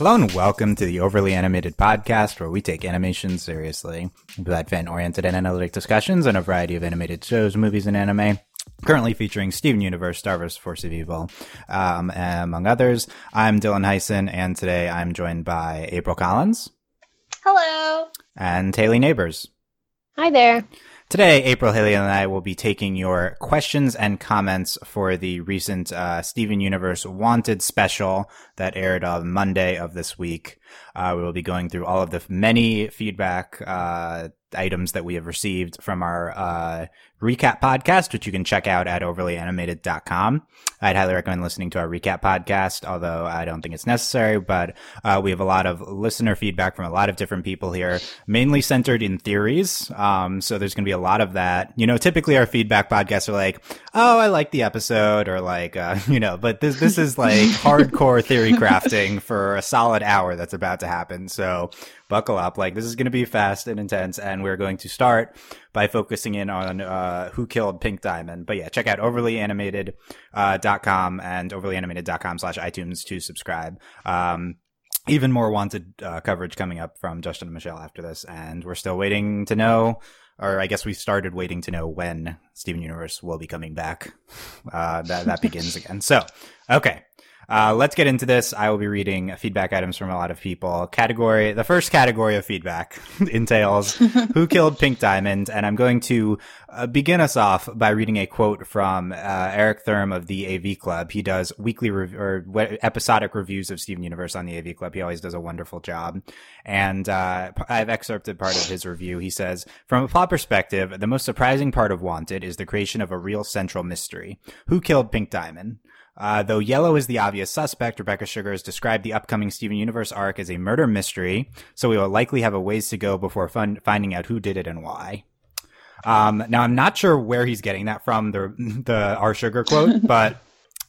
Hello and welcome to the Overly Animated Podcast, where we take animation seriously. We provide fan-oriented and analytic discussions on a variety of animated shows, movies, and anime. Currently featuring Steven Universe, Star Wars Force of Evil, um, among others. I'm Dylan Heisen, and today I'm joined by April Collins. Hello. And Haley Neighbors. Hi there. Today, April Haley and I will be taking your questions and comments for the recent uh, Steven Universe Wanted special that aired on Monday of this week. Uh, we will be going through all of the many feedback uh, items that we have received from our uh, recap podcast, which you can check out at overlyanimated.com. I'd highly recommend listening to our recap podcast, although I don't think it's necessary, but uh, we have a lot of listener feedback from a lot of different people here, mainly centered in theories. Um, so there's going to be a lot of that. You know, typically our feedback podcasts are like, oh, I like the episode or like, uh, you know, but this, this is like hardcore theory crafting for a solid hour that's about to happen. So buckle up. Like this is going to be fast and intense. And we're going to start by focusing in on, uh, who killed Pink Diamond. But yeah, check out overlyanimated, uh, and overlyanimated.com slash iTunes to subscribe. Um, even more wanted uh, coverage coming up from Justin and Michelle after this, and we're still waiting to know, or I guess we started waiting to know when Steven Universe will be coming back. Uh, that that begins again. So, okay, uh, let's get into this. I will be reading feedback items from a lot of people. Category, the first category of feedback entails who killed Pink Diamond, and I'm going to uh, begin us off by reading a quote from uh, Eric Thurm of the AV Club. He does weekly rev- or w- episodic reviews of Steven Universe on the AV Club. He always does a wonderful job, and uh, I've excerpted part of his review. He says, "From a plot perspective, the most surprising part of Wanted is the creation of a real central mystery: who killed Pink Diamond." Uh, though Yellow is the obvious suspect, Rebecca Sugar has described the upcoming Steven Universe arc as a murder mystery, so we will likely have a ways to go before fun- finding out who did it and why. Um, now I'm not sure where he's getting that from, the the R Sugar quote, but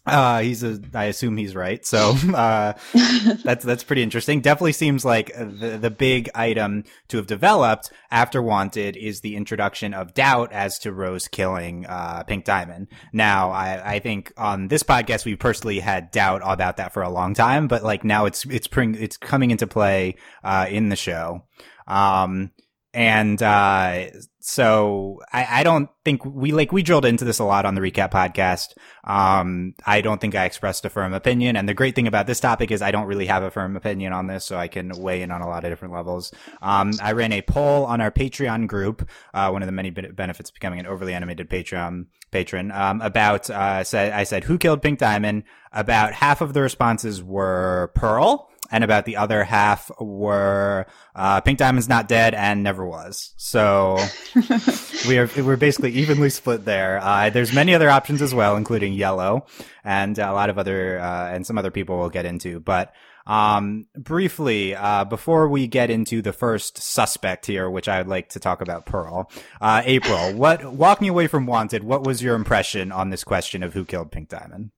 uh, he's a, I assume he's right. So, uh, that's, that's pretty interesting. Definitely seems like the, the big item to have developed after Wanted is the introduction of doubt as to Rose killing, uh, Pink Diamond. Now, I, I think on this podcast, we personally had doubt about that for a long time, but like now it's, it's, pring, it's coming into play, uh, in the show. Um, and, uh, so I, I, don't think we like we drilled into this a lot on the recap podcast. Um, I don't think I expressed a firm opinion, and the great thing about this topic is I don't really have a firm opinion on this, so I can weigh in on a lot of different levels. Um, I ran a poll on our Patreon group, uh, one of the many benefits of becoming an overly animated Patreon patron, um, about uh, said I said who killed Pink Diamond. About half of the responses were Pearl and about the other half were uh, Pink Diamond's not dead and never was. So we are we're basically evenly split there. Uh, there's many other options as well, including Yellow and a lot of other uh, and some other people we'll get into, but. Um, briefly, uh, before we get into the first suspect here, which I would like to talk about Pearl, uh, April, what, walking away from Wanted, what was your impression on this question of who killed Pink Diamond?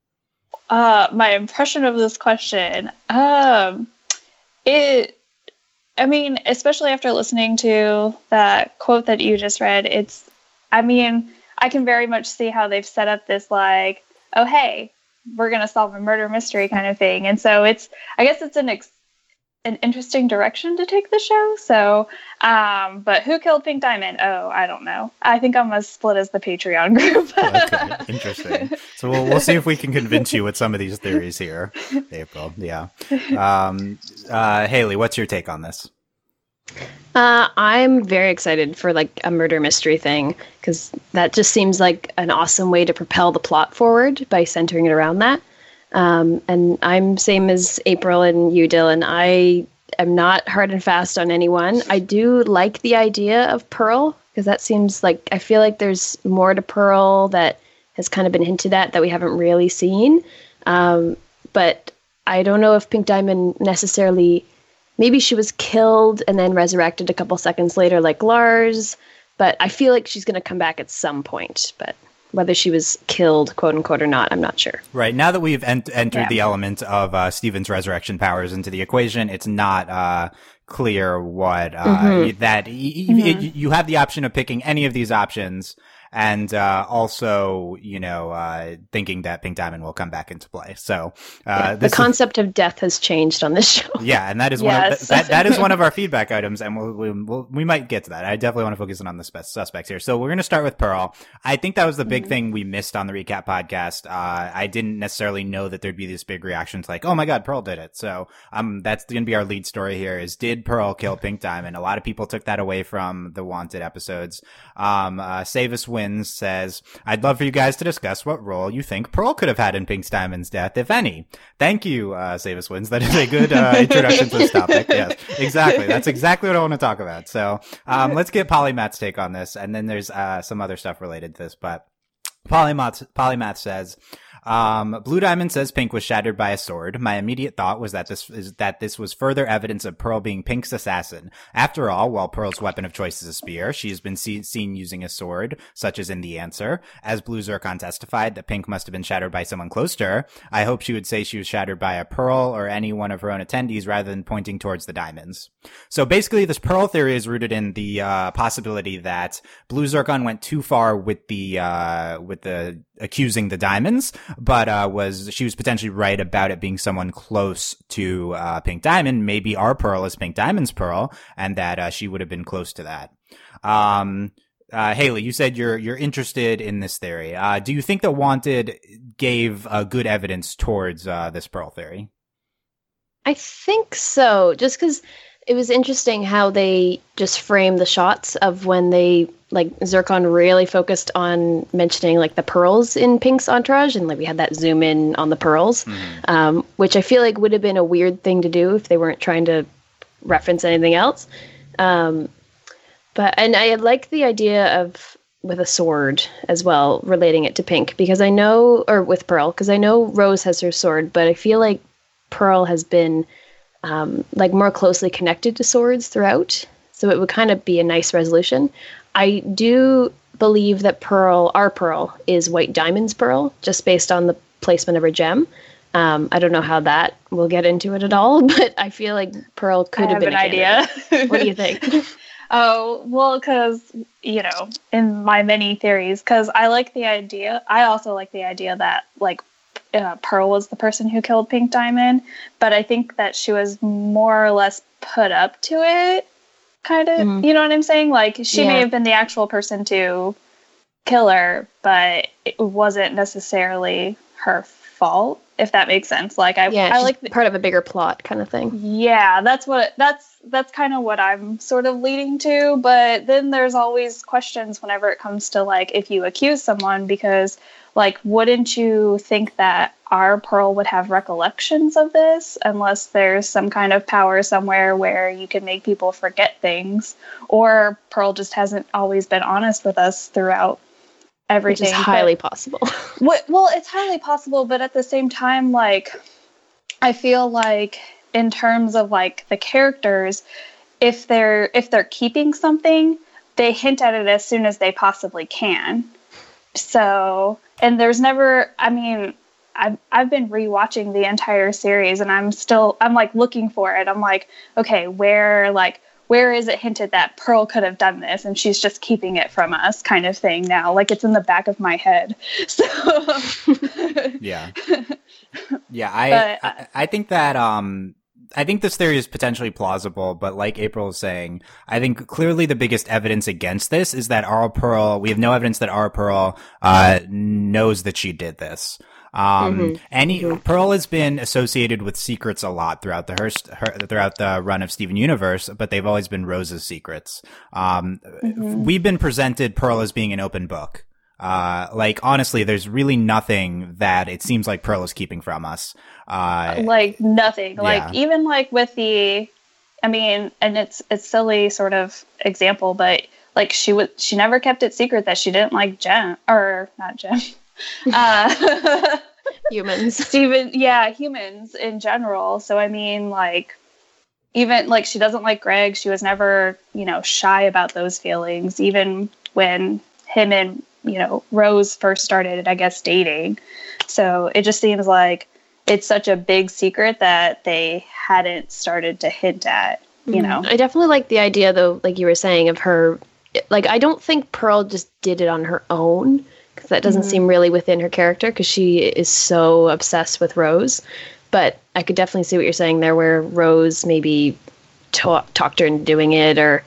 Uh, my impression of this question, um, it, I mean, especially after listening to that quote that you just read, it's, I mean, I can very much see how they've set up this like, oh hey, we're gonna solve a murder mystery kind of thing, and so it's, I guess it's an an interesting direction to take the show. So, um, but who killed Pink Diamond? Oh, I don't know. I think I'm gonna split as the Patreon group. okay, interesting. So we'll we'll see if we can convince you with some of these theories here, April. Yeah. Um, uh, Haley, what's your take on this? Uh, I'm very excited for like a murder mystery thing because that just seems like an awesome way to propel the plot forward by centering it around that. Um, and I'm same as April and you, Dylan. I am not hard and fast on anyone. I do like the idea of Pearl because that seems like I feel like there's more to Pearl that has kind of been hinted at that we haven't really seen. Um, but I don't know if Pink Diamond necessarily. Maybe she was killed and then resurrected a couple seconds later, like Lars. But I feel like she's going to come back at some point. But whether she was killed, quote unquote, or not, I'm not sure. Right now that we've ent- entered yeah. the element of uh, Steven's resurrection powers into the equation, it's not uh, clear what uh, mm-hmm. that mm-hmm. you have the option of picking any of these options. And uh, also, you know, uh, thinking that Pink Diamond will come back into play. So uh, yeah, the concept is, of death has changed on this show. Yeah, and that is yes. one of that, that is one of our feedback items, and we'll, we we'll, we might get to that. I definitely want to focus in on the spe- suspects here. So we're going to start with Pearl. I think that was the big mm-hmm. thing we missed on the recap podcast. Uh, I didn't necessarily know that there'd be this big reaction reactions like, "Oh my God, Pearl did it!" So um, that's going to be our lead story here: is did Pearl kill Pink Diamond? A lot of people took that away from the Wanted episodes. Um, uh, Savis says, "I'd love for you guys to discuss what role you think Pearl could have had in Pink's Diamond's death, if any." Thank you, uh, Savis wins. That is a good uh, introduction to this topic. Yes, exactly. That's exactly what I want to talk about. So um, let's get Polymath's take on this, and then there's uh, some other stuff related to this, but. Polymath, Polymath says, um, Blue Diamond says Pink was shattered by a sword. My immediate thought was that this is that this was further evidence of Pearl being Pink's assassin. After all, while Pearl's weapon of choice is a spear, she has been see- seen using a sword, such as in The Answer. As Blue Zircon testified that Pink must have been shattered by someone close to her, I hope she would say she was shattered by a Pearl or any one of her own attendees rather than pointing towards the diamonds. So basically, this Pearl theory is rooted in the uh, possibility that Blue Zircon went too far with the uh, with the accusing the diamonds, but uh, was she was potentially right about it being someone close to uh, Pink Diamond. Maybe our Pearl is Pink Diamond's Pearl, and that uh, she would have been close to that. Um, uh, Haley, you said you're you're interested in this theory. Do you think that Wanted gave good evidence towards this Pearl theory? I think so. Just because it was interesting how they just framed the shots of when they like Zircon really focused on mentioning like the pearls in Pink's entourage, and like we had that zoom in on the pearls, mm-hmm. um, which I feel like would have been a weird thing to do if they weren't trying to reference anything else. Um, but and I like the idea of with a sword as well, relating it to Pink because I know, or with Pearl because I know Rose has her sword, but I feel like Pearl has been um, like more closely connected to swords throughout. So it would kind of be a nice resolution. I do believe that Pearl, our Pearl, is White Diamond's Pearl, just based on the placement of her gem. Um, I don't know how that will get into it at all, but I feel like Pearl could have, have been an idea. what do you think? oh well, because you know, in my many theories, because I like the idea. I also like the idea that like uh, Pearl was the person who killed Pink Diamond, but I think that she was more or less put up to it. Kind of, mm. you know what I'm saying? Like she yeah. may have been the actual person to kill her, but it wasn't necessarily her fault. If that makes sense, like I, yeah, I like the, part of a bigger plot kind of thing. Yeah, that's what that's that's kind of what I'm sort of leading to. But then there's always questions whenever it comes to like if you accuse someone because like wouldn't you think that our pearl would have recollections of this unless there's some kind of power somewhere where you can make people forget things? Or pearl just hasn't always been honest with us throughout everything Which is highly but, possible. What, well it's highly possible but at the same time like i feel like in terms of like the characters if they're if they're keeping something they hint at it as soon as they possibly can so and there's never i mean I've, I've been rewatching the entire series and i'm still i'm like looking for it. I'm like okay where like where is it hinted that pearl could have done this? And she's just keeping it from us kind of thing now. Like it's in the back of my head. So yeah. Yeah I, but, I i think that um I think this theory is potentially plausible, but like April is saying, I think clearly the biggest evidence against this is that Ara Pearl, we have no evidence that Ara Pearl, uh, knows that she did this. Um, mm-hmm. any mm-hmm. Pearl has been associated with secrets a lot throughout the Hearst, her, throughout the run of Steven Universe, but they've always been Rose's secrets. Um, mm-hmm. we've been presented Pearl as being an open book. Uh, like honestly, there's really nothing that it seems like Pearl is keeping from us. Uh, like nothing. Yeah. Like even like with the, I mean, and it's it's silly sort of example, but like she would she never kept it secret that she didn't like Jem or not Jem. uh, humans. Steven, yeah, humans in general. So I mean, like even like she doesn't like Greg. She was never, you know, shy about those feelings. Even when him and you know, Rose first started, I guess, dating. So it just seems like it's such a big secret that they hadn't started to hint at, you mm-hmm. know. I definitely like the idea, though, like you were saying, of her like I don't think Pearl just did it on her own because that doesn't mm-hmm. seem really within her character because she is so obsessed with Rose. But I could definitely see what you're saying there, where Rose maybe talk, talked her into doing it, or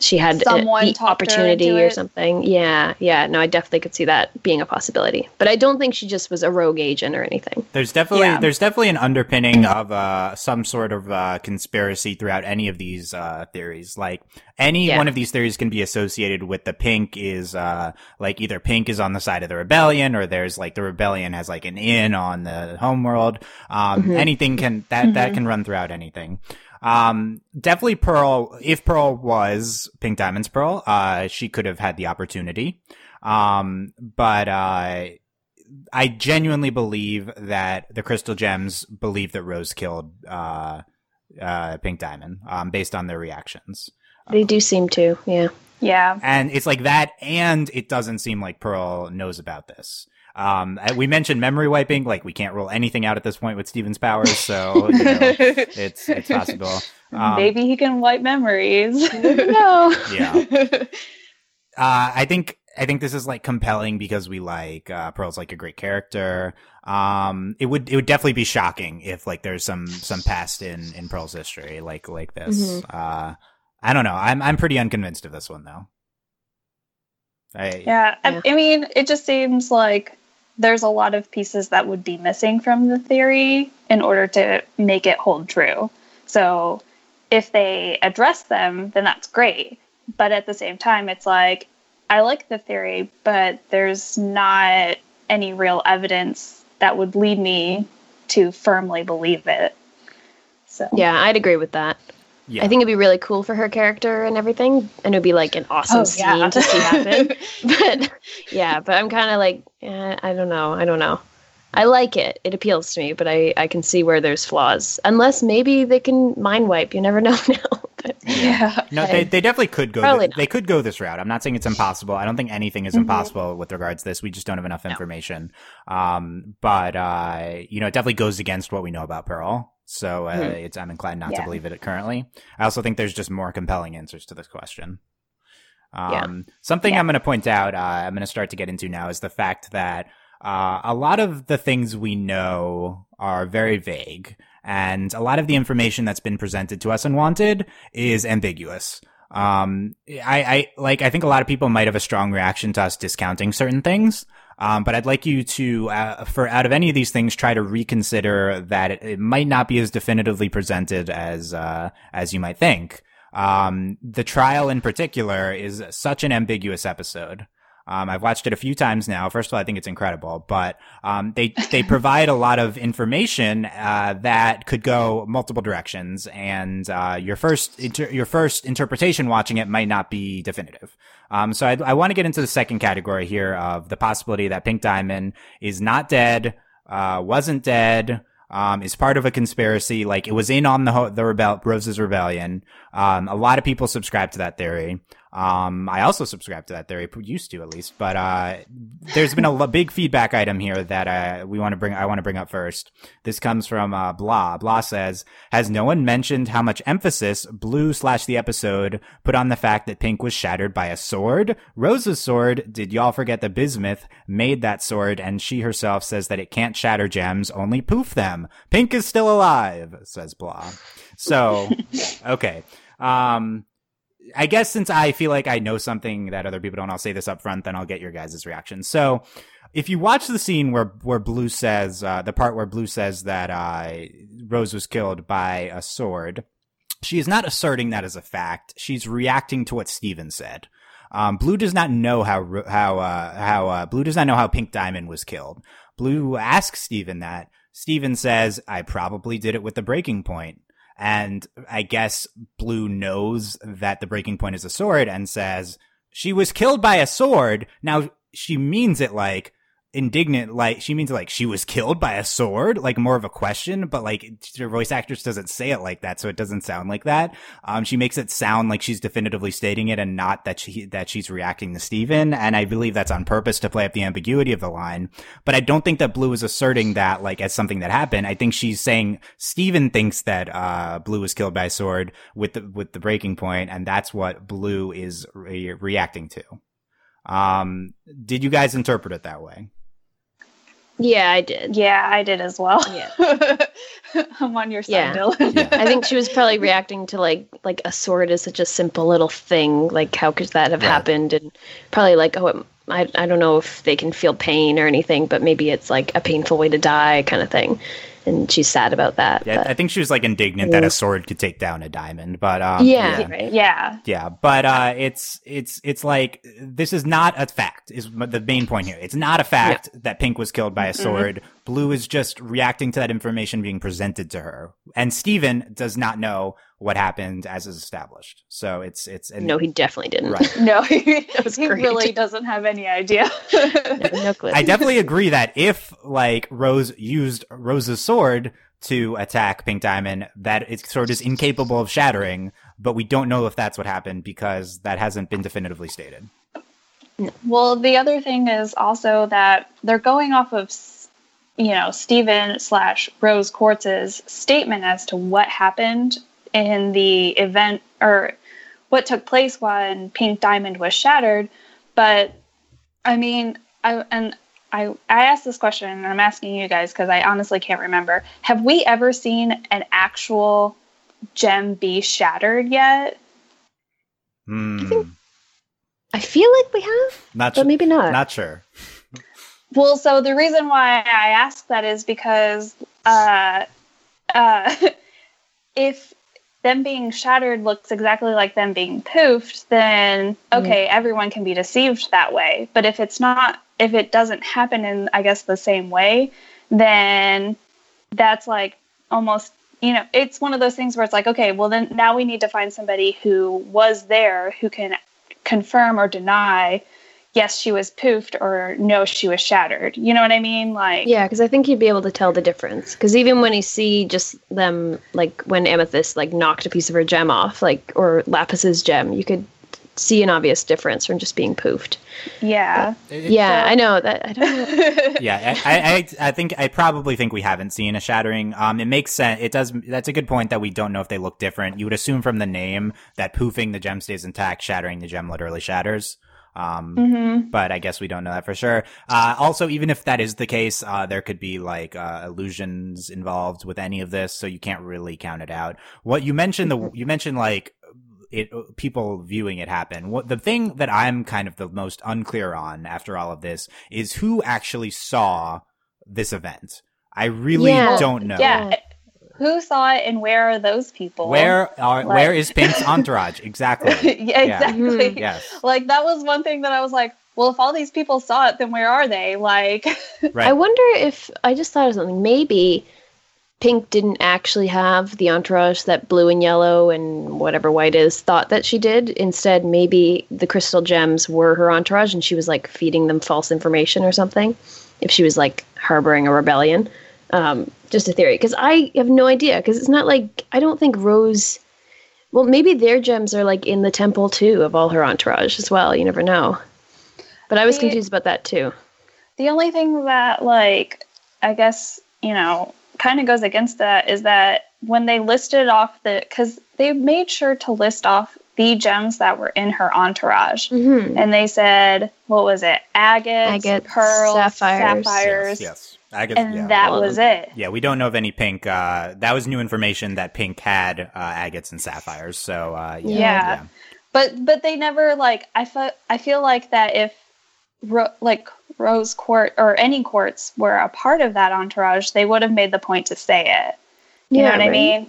she had Someone the opportunity or something. Yeah, yeah. No, I definitely could see that being a possibility. But I don't think she just was a rogue agent or anything. There's definitely yeah. there's definitely an underpinning of uh, some sort of uh, conspiracy throughout any of these uh, theories. Like any yeah. one of these theories can be associated with the pink is uh, like either pink is on the side of the rebellion or there's like the rebellion has like an in on the homeworld. Um, mm-hmm. Anything can that mm-hmm. that can run throughout anything. Um, definitely Pearl, if Pearl was Pink Diamond's Pearl, uh, she could have had the opportunity. Um, but, uh, I genuinely believe that the Crystal Gems believe that Rose killed, uh, uh, Pink Diamond, um, based on their reactions. They do seem to, yeah. Yeah. And it's like that, and it doesn't seem like Pearl knows about this. Um, uh, we mentioned memory wiping. Like we can't rule anything out at this point with Steven's powers, so you know, it's it's possible. Um, Maybe he can wipe memories. no. Yeah. Uh, I think I think this is like compelling because we like uh, Pearl's like a great character. Um, it would it would definitely be shocking if like there's some some past in in Pearl's history like like this. Mm-hmm. Uh, I don't know. I'm I'm pretty unconvinced of this one though. I, yeah, yeah. I, I mean, it just seems like there's a lot of pieces that would be missing from the theory in order to make it hold true. So if they address them, then that's great. But at the same time, it's like, I like the theory, but there's not any real evidence that would lead me to firmly believe it. So Yeah, I'd agree with that. Yeah. I think it'd be really cool for her character and everything, and it'd be like an awesome oh, scene yeah. to see happen. but yeah, but I'm kind of like, eh, I don't know, I don't know. I like it; it appeals to me, but I I can see where there's flaws. Unless maybe they can mind wipe. You never know now. but, yeah. No, they, they definitely could go. Th- they could go this route. I'm not saying it's impossible. I don't think anything is mm-hmm. impossible with regards to this. We just don't have enough information. No. Um, but uh, you know, it definitely goes against what we know about Pearl. So uh, mm-hmm. it's I'm inclined not yeah. to believe it currently. I also think there's just more compelling answers to this question. Um, yeah. Something yeah. I'm going to point out, uh, I'm going to start to get into now, is the fact that uh, a lot of the things we know are very vague, and a lot of the information that's been presented to us and wanted is ambiguous. Um, I, I like. I think a lot of people might have a strong reaction to us discounting certain things. Um, but I'd like you to, uh, for out of any of these things, try to reconsider that it, it might not be as definitively presented as uh, as you might think. Um, the trial in particular is such an ambiguous episode. Um, I've watched it a few times now. First of all, I think it's incredible, but um, they they provide a lot of information uh, that could go multiple directions, and uh, your first inter- your first interpretation watching it might not be definitive. Um, so I, I want to get into the second category here of the possibility that Pink Diamond is not dead, uh, wasn't dead, um, is part of a conspiracy. Like it was in on the the rebel Rose's rebellion. Um, a lot of people subscribe to that theory. Um, I also subscribe to that theory, used to at least, but, uh, there's been a big feedback item here that, uh, we want to bring, I want to bring up first. This comes from, uh, Blah. Blah says, has no one mentioned how much emphasis Blue slash the episode put on the fact that Pink was shattered by a sword? Rose's sword, did y'all forget that Bismuth made that sword and she herself says that it can't shatter gems, only poof them. Pink is still alive, says Blah. So, okay. Um, I guess since I feel like I know something that other people don't, I'll say this up front, then I'll get your guys' reaction. So, if you watch the scene where where Blue says uh, the part where Blue says that uh, Rose was killed by a sword, she is not asserting that as a fact. She's reacting to what Steven said. Um, Blue does not know how how uh, how uh, Blue does not know how Pink Diamond was killed. Blue asks Steven that. Steven says, "I probably did it with the breaking point." And I guess Blue knows that the breaking point is a sword and says, she was killed by a sword. Now she means it like, indignant like she means like she was killed by a sword? Like more of a question but like her voice actress doesn't say it like that so it doesn't sound like that. Um she makes it sound like she's definitively stating it and not that she that she's reacting to Steven and I believe that's on purpose to play up the ambiguity of the line. But I don't think that Blue is asserting that like as something that happened. I think she's saying Steven thinks that uh Blue was killed by a sword with the with the breaking point and that's what Blue is re- reacting to. Um did you guys interpret it that way Yeah, I did. Yeah, I did as well. Yeah. I'm on your side, Yeah. Dylan. Yeah. I think she was probably reacting to like like a sword is such a simple little thing. Like how could that have Right. happened? And probably like oh, it, I I don't know if they can feel pain or anything, but maybe it's like a painful way to die kind of thing. And she's sad about that. Yeah, but- I think she was like indignant that a sword could take down a diamond, but um, yeah, yeah, right. yeah. yeah. But uh, it's it's it's like this is not a fact. Is the main point here? It's not a fact that Pink was killed by a sword. Blue is just reacting to that information being presented to her, and Steven does not know what happened as is established. So it's it's and No, he definitely didn't. right. No, he, he really doesn't have any idea. no clue. I definitely agree that if like Rose used Rose's sword to attack Pink Diamond, that its sword is incapable of shattering, but we don't know if that's what happened because that hasn't been definitively stated. well, the other thing is also that they're going off of, you know, Steven slash Rose Quartz's statement as to what happened in the event or what took place when Pink Diamond was shattered. But I mean, I and I I asked this question and I'm asking you guys because I honestly can't remember. Have we ever seen an actual gem be shattered yet? Hmm. I feel like we have, Not but sure. maybe not. Not sure. Well, so the reason why I ask that is because uh, uh, if them being shattered looks exactly like them being poofed, then mm-hmm. okay, everyone can be deceived that way. But if it's not, if it doesn't happen in, I guess, the same way, then that's like almost, you know, it's one of those things where it's like, okay, well, then now we need to find somebody who was there who can confirm or deny yes, she was poofed or no, she was shattered. You know what I mean? Like, Yeah, because I think you'd be able to tell the difference. Because even when you see just them, like when Amethyst like knocked a piece of her gem off, like or Lapis's gem, you could see an obvious difference from just being poofed. yeah. Yeah, So- I know that. I don't know. yeah, I, I, I think I probably think we haven't seen a shattering. Um, it makes sense. It does. That's a good point that we don't know if they look different. You would assume from the name that poofing the gem stays intact, shattering the gem literally shatters. Um, hmm but I guess we don't know that for sure. Uh, also, even if that is the case, uh, there could be like uh, illusions involved with any of this, so you can't really count it out. What you mentioned, the you mentioned like it people viewing it happen. What the thing that I'm kind of the most unclear on after all of this is who actually saw this event. I really Yeah. don't know. Yeah. Who saw it and where are those people? Where are Like- where is Pink's entourage exactly? yeah, exactly. Mhm. yes, Like, that was one thing that I was like, well, if all these people saw it, then where are they? Like, right. I wonder if I just thought of something. Maybe Pink didn't actually have the entourage that blue and yellow and whatever white is thought that she did. Instead, maybe the crystal gems were her entourage and she was like feeding them false information or something. If she was like harboring a rebellion. Um, just a theory. Because I have no idea. Because it's not like, I don't think Rose. Well, maybe their gems are like in the temple too of all her entourage as well. You never know. But I was See- confused about that too. the only thing that, like, I guess, you know, kind of goes against that is that when they listed off the, because they made sure to list off the gems that were in her entourage. Mm-hmm. and they said what was it agates, Agates, pearls sapphires. sapphires, yes, yes. I guess, and yeah. that all of was it Yeah, we don't know of any pink. Uh, that was new information that Pink had uh, agates and sapphires. So uh, yeah, Yeah. but but they never like i feel i feel like that if ro- like rose quartz or any quartz were a part of that entourage they would have made the point to say it you know what i mean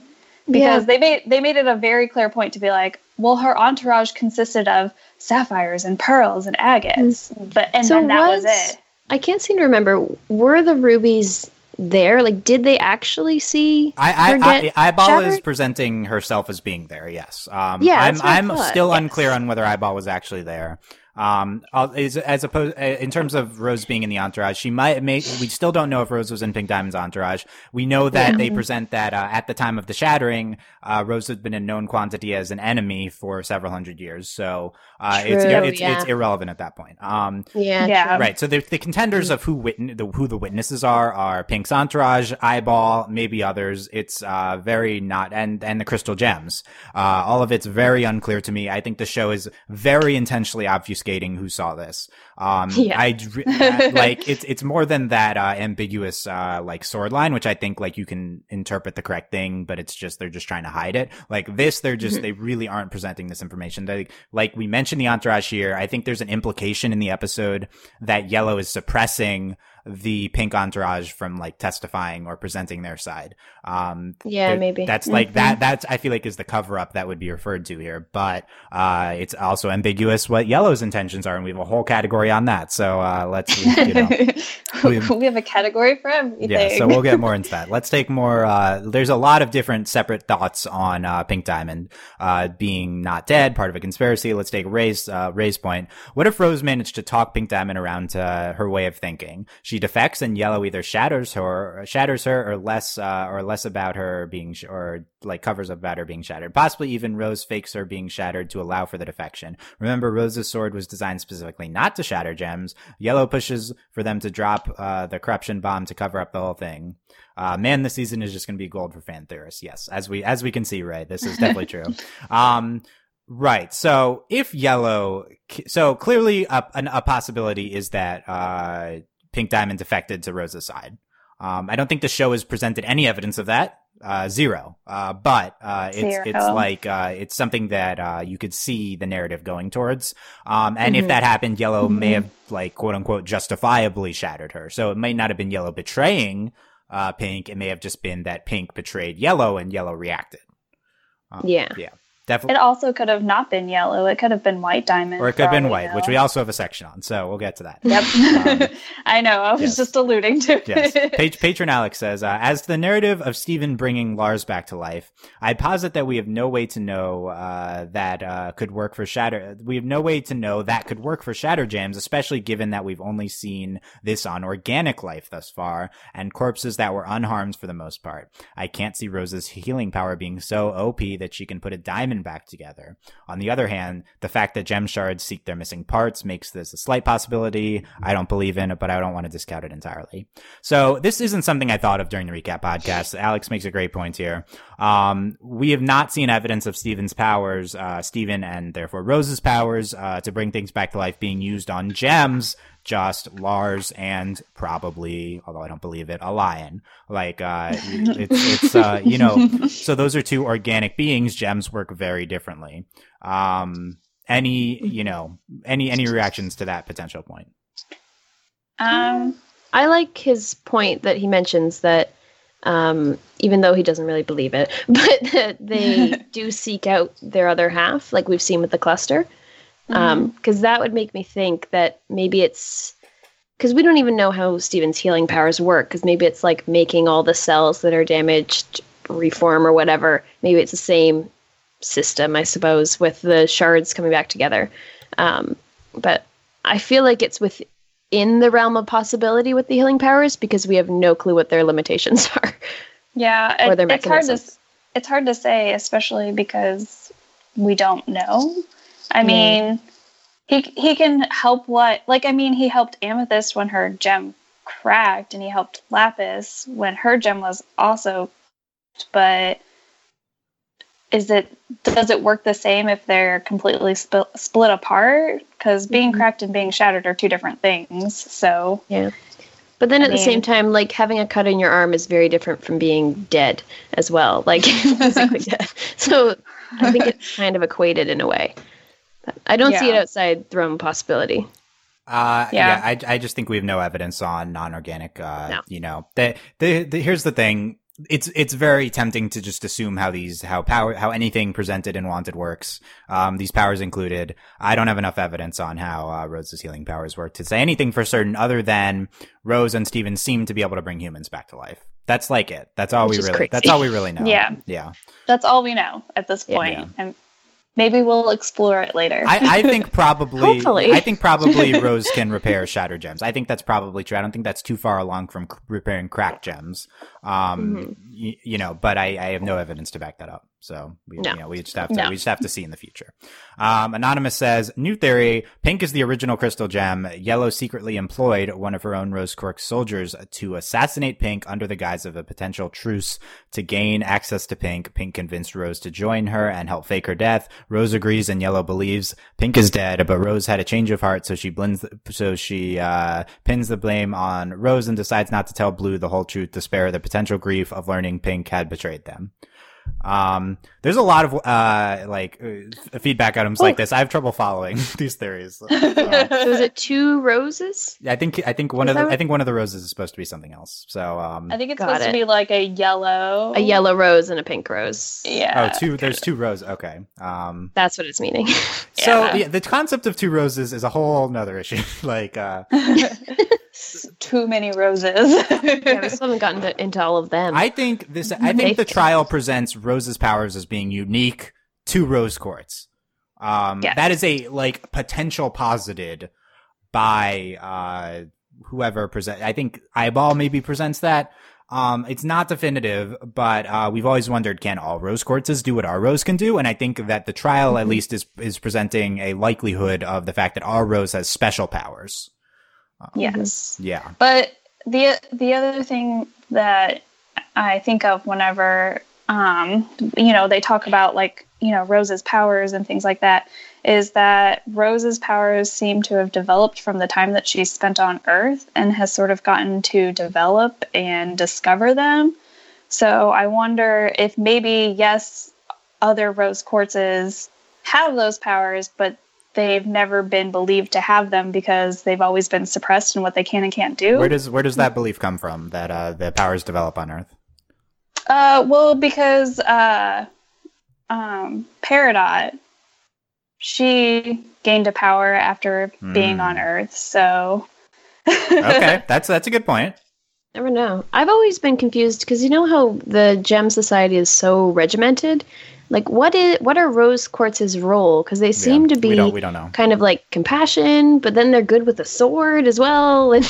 because they made they made it a very clear point to be like well her entourage consisted of sapphires and pearls and agates but and So then that was, was- it I can't seem to remember. Were the rubies there? Like, did they actually see I, I, I, Eyeball is presenting herself as being there. Yes. Um, Yeah, I'm, I'm still yes. unclear on whether Eyeball was actually there. Um, as, as opposed uh, in terms of Rose being in the entourage, she might. May, we still don't know if Rose was in Pink Diamond's entourage. We know that yeah. they present that uh, at the time of the shattering, uh, Rose has been a known quantity as an enemy for several hundred years. So uh, it's it's, yeah. it's irrelevant at that point. Um, yeah, yeah, right. So the, the contenders of who witness the, who the witnesses are are Pink's entourage, Eyeball, maybe others. It's uh, very not and and the crystal gems. Uh, all of it's very unclear to me. I think the show is very intentionally obfuscating who saw this. Um, yeah. I, I like it's it's more than that uh, ambiguous uh, like sword line, which I think like you can interpret the correct thing, but it's just they're just trying to hide it. Like this, they're just mm-hmm. they really aren't presenting this information. They like we mentioned the entourage here. I think there's an implication in the episode that Yellow is suppressing the pink entourage from like testifying or presenting their side. Um, yeah, maybe that's like mm-hmm. that. That's I feel like is the cover up that would be referred to here, but uh, it's also ambiguous what Yellow's intentions are, and we have a whole category on that. So uh, let's you know, we, we, have a category for everything. Yeah, so we'll get more into that. Let's take more. Uh, there's a lot of different separate thoughts on uh, Pink Diamond uh, being not dead, part of a conspiracy. Let's take Ray's uh, Ray's point. What if Rose managed to talk Pink Diamond around to her way of thinking? She defects, and Yellow either shatters her, shatters her, or less, or less about her being, sh- or like covers up about her being shattered. Possibly even Rose fakes her being shattered to allow for the defection. Remember, Rose's sword was designed specifically not to shatter gems. Yellow pushes for them to drop uh, the corruption bomb to cover up the whole thing. Uh, man, this season is just going to be gold for fan theorists. Yes, as we as we can see, right? This is definitely true. Um, Right. So if yellow, so clearly a, a possibility is that uh, Pink Diamond defected to Rose's side. Um, I don't think the show has presented any evidence of that. Uh, zero. Uh, but, uh, it's, zero. it's like, uh, it's something that, uh, you could see the narrative going towards. Um, and mm-hmm. if that happened, Yellow mm-hmm. may have, like, quote unquote, justifiably shattered her. So it might not have been Yellow betraying, uh, Pink. It may have just been that Pink betrayed Yellow and Yellow reacted. Um, yeah. Yeah. Definitely. It also could have not been yellow. It could have been white diamond. Or it could have been white, know. which we also have a section on. So we'll get to that. Yep. Um, I know. I was yes. just alluding to yes. Page, Patron Alex says, uh, as to the narrative of Steven bringing Lars back to life, I posit that we have no way to know uh, that uh, could work for Shatter. We have no way to know that could work for Shatter Gems, especially given that we've only seen this on organic life thus far and corpses that were unharmed for the most part. I can't see Rose's healing power being so OP that she can put a diamond back together. On the other hand, the fact that gem shards seek their missing parts makes this a slight possibility. I don't believe in it, but I don't want to discount it entirely. So this isn't something I thought of during the recap podcast. Alex makes a great point here. Um, we have not seen evidence of Steven's powers, uh, Steven and therefore Rose's powers, uh, to bring things back to life being used on gems just Lars and probably, although I don't believe it, a lion. Like, uh, it's, it's, uh, you know, so those are two organic beings. Gems work very differently. Um, any, you know, any, any reactions to that potential point? Um, I like his point that he mentions that, um, even though he doesn't really believe it, but that they do seek out their other half, like we've seen with the cluster because um, mm-hmm. that would make me think that maybe it's because we don't even know how Steven's healing powers work. Because maybe it's like making all the cells that are damaged reform or whatever. Maybe it's the same system, I suppose, with the shards coming back together. Um, but I feel like it's within the realm of possibility with the healing powers because we have no clue what their limitations are. Yeah, or their it's hard to it's hard to say, especially because we don't know. I mean, he he can help what like I mean he helped Amethyst when her gem cracked, and he helped Lapis when her gem was also, but is it does it work the same if they're completely sp- split apart? Because being mm-hmm. cracked and being shattered are two different things so. Yeah. But then I at mean, the same time like having a cut in your arm is very different from being dead as well like physically dead. So i think it's kind of equated in a way I don't yeah. see it outside throne possibility. Uh, yeah, yeah I, I just think we have no evidence on non-organic. Uh, no. you know, the, the, the, here's the thing. It's, it's very tempting to just assume how these, how power, how anything presented in Wanted works. Um, these powers included. I don't have enough evidence on how, uh, Rose's healing powers work to say anything for certain other than Rose and Steven seem to be able to bring humans back to life. That's like it. That's all Which we really, crazy. that's all we really know. Yeah. Yeah. That's all we know at this point. Yeah. And maybe we'll explore it later. I, I think probably. Hopefully. I think probably Rose can repair shattered gems. I think that's probably true. I don't think that's too far along from repairing cracked gems. Um, Mm-hmm. y- you know, but I, I have no evidence to back that up. So we, No. you know, we just have to No. we just have to see in the future. Um, Anonymous says, new theory: Pink is the original crystal gem. Yellow secretly employed one of her own Rose Quartz soldiers to assassinate Pink under the guise of a potential truce to gain access to Pink. Pink convinced Rose to join her and help fake her death. Rose agrees, and Yellow believes Pink is dead, but Rose had a change of heart, so she blends, so she uh, pins the blame on Rose and decides not to tell Blue the whole truth to spare the potential grief of learning Pink had betrayed them. Um, there's a lot of uh like uh, feedback items like this. I have trouble following these theories. So, So is it two roses? I think I think one Is of the what- I think one of the roses is supposed to be something else. So um, I think it's Got supposed it. to be like a yellow. A yellow rose and a pink rose. Yeah. oh two there's two roses. Okay. Um, That's what it's meaning. so Yeah. yeah, the concept of two roses is a whole nother issue. like uh, Too many roses. yeah, we still haven't gotten to, into all of them. I think this. I think the trial presents Rose's powers as being unique to Rose Quartz. Um, Yes. that is a like potential posited by uh whoever present. I think Eyeball maybe presents that. Um, it's not definitive, but uh, we've always wondered, can all rose quartzes do what our rose can do? And I think that the trial, at least, is is presenting a likelihood of the fact that our rose has special powers. Yes. Yeah. But the the other thing that I think of whenever um, you know they talk about like you know Rose's powers and things like that is that Rose's powers seem to have developed from the time that she spent on Earth and has sort of gotten to develop and discover them. So I wonder if maybe yes, other rose quartzes have those powers, but they've never been believed to have them because they've always been suppressed in what they can and can't do. Where does where does that belief come from that uh, the powers develop on Earth? Uh, well, because uh, um, Peridot, she gained a power after being Hmm. on Earth. So Okay, that's that's a good point. Never know. I've always been confused because you know how the Gem Society is so regimented. Like, what is what are Rose Quartz's role? Because they seem Yeah, to be We don't we don't know. kind of like compassion, but then they're good with a sword as well, and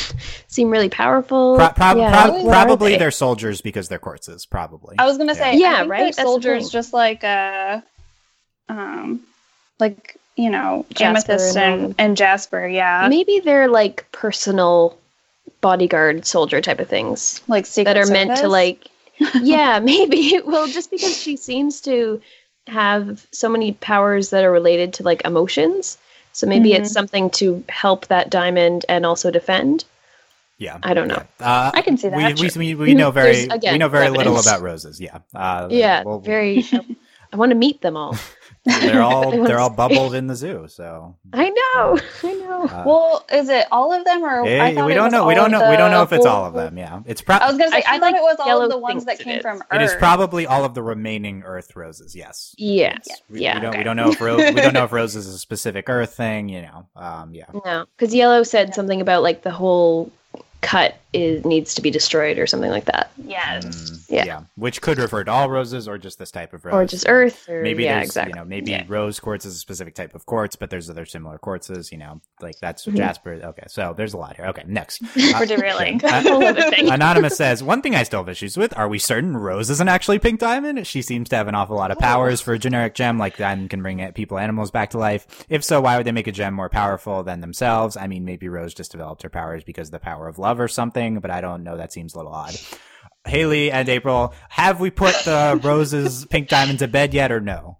seem really powerful. Pro- prob- Yeah, prob- what probably they? they're soldiers because they're quartzes. Probably. I was gonna say, Yeah, I think right? they're That's the soldiers, just like uh, um, like you know, Jasper Amethyst and- and, and Jasper. Yeah, Maybe they're like personal bodyguard soldier type of things like secret that are meant to like yeah maybe well just because she seems to have so many powers that are related to like emotions so maybe it's Mhm. something to help that diamond and also defend yeah. i don't know Yeah. Uh, I can see that. we, we, we, we know very again, we know very little about roses. Yeah. Uh, yeah well, very i want to meet them all They're all I wanna they're all see. bubbled in the zoo. So i know i know uh, well, is it all of them, or eh, I we don't know. We don't of know. We don't know if it's all of them. Yeah. It's probably. I was gonna say, I I, thought like it was all of the ones that came is. from It is probably all of the remaining Earth roses. Yes. yeah We, yeah we don't. okay. We don't know if ro- we don't know if rose is a specific Earth thing. You know. Um. Yeah. no because yellow said something about like the whole cut is needs to be destroyed or something like that Yes. Mm, Yeah. Which could refer to all roses or just this type of rose. or just earth or Maybe yeah there's, exactly you know, maybe Yeah. rose quartz is a specific type of quartz, but there's other similar quartzes, you know, like that's Mhm. jasper. Okay, so there's a lot here. Okay, next. We're derailing. Uh, Whole. Anonymous says, one thing I still have issues with, are we certain Rose isn't actually Pink Diamond? She seems to have an awful lot of powers for a generic gem, like Diamond can bring it- people, animals back to life. If so, why would they make a gem more powerful than themselves? I mean, maybe Rose just developed her powers because of the power of love or something, but I don't know. That seems a little odd. Haley and April, have we put the Rose's Pink Diamond to bed yet or no?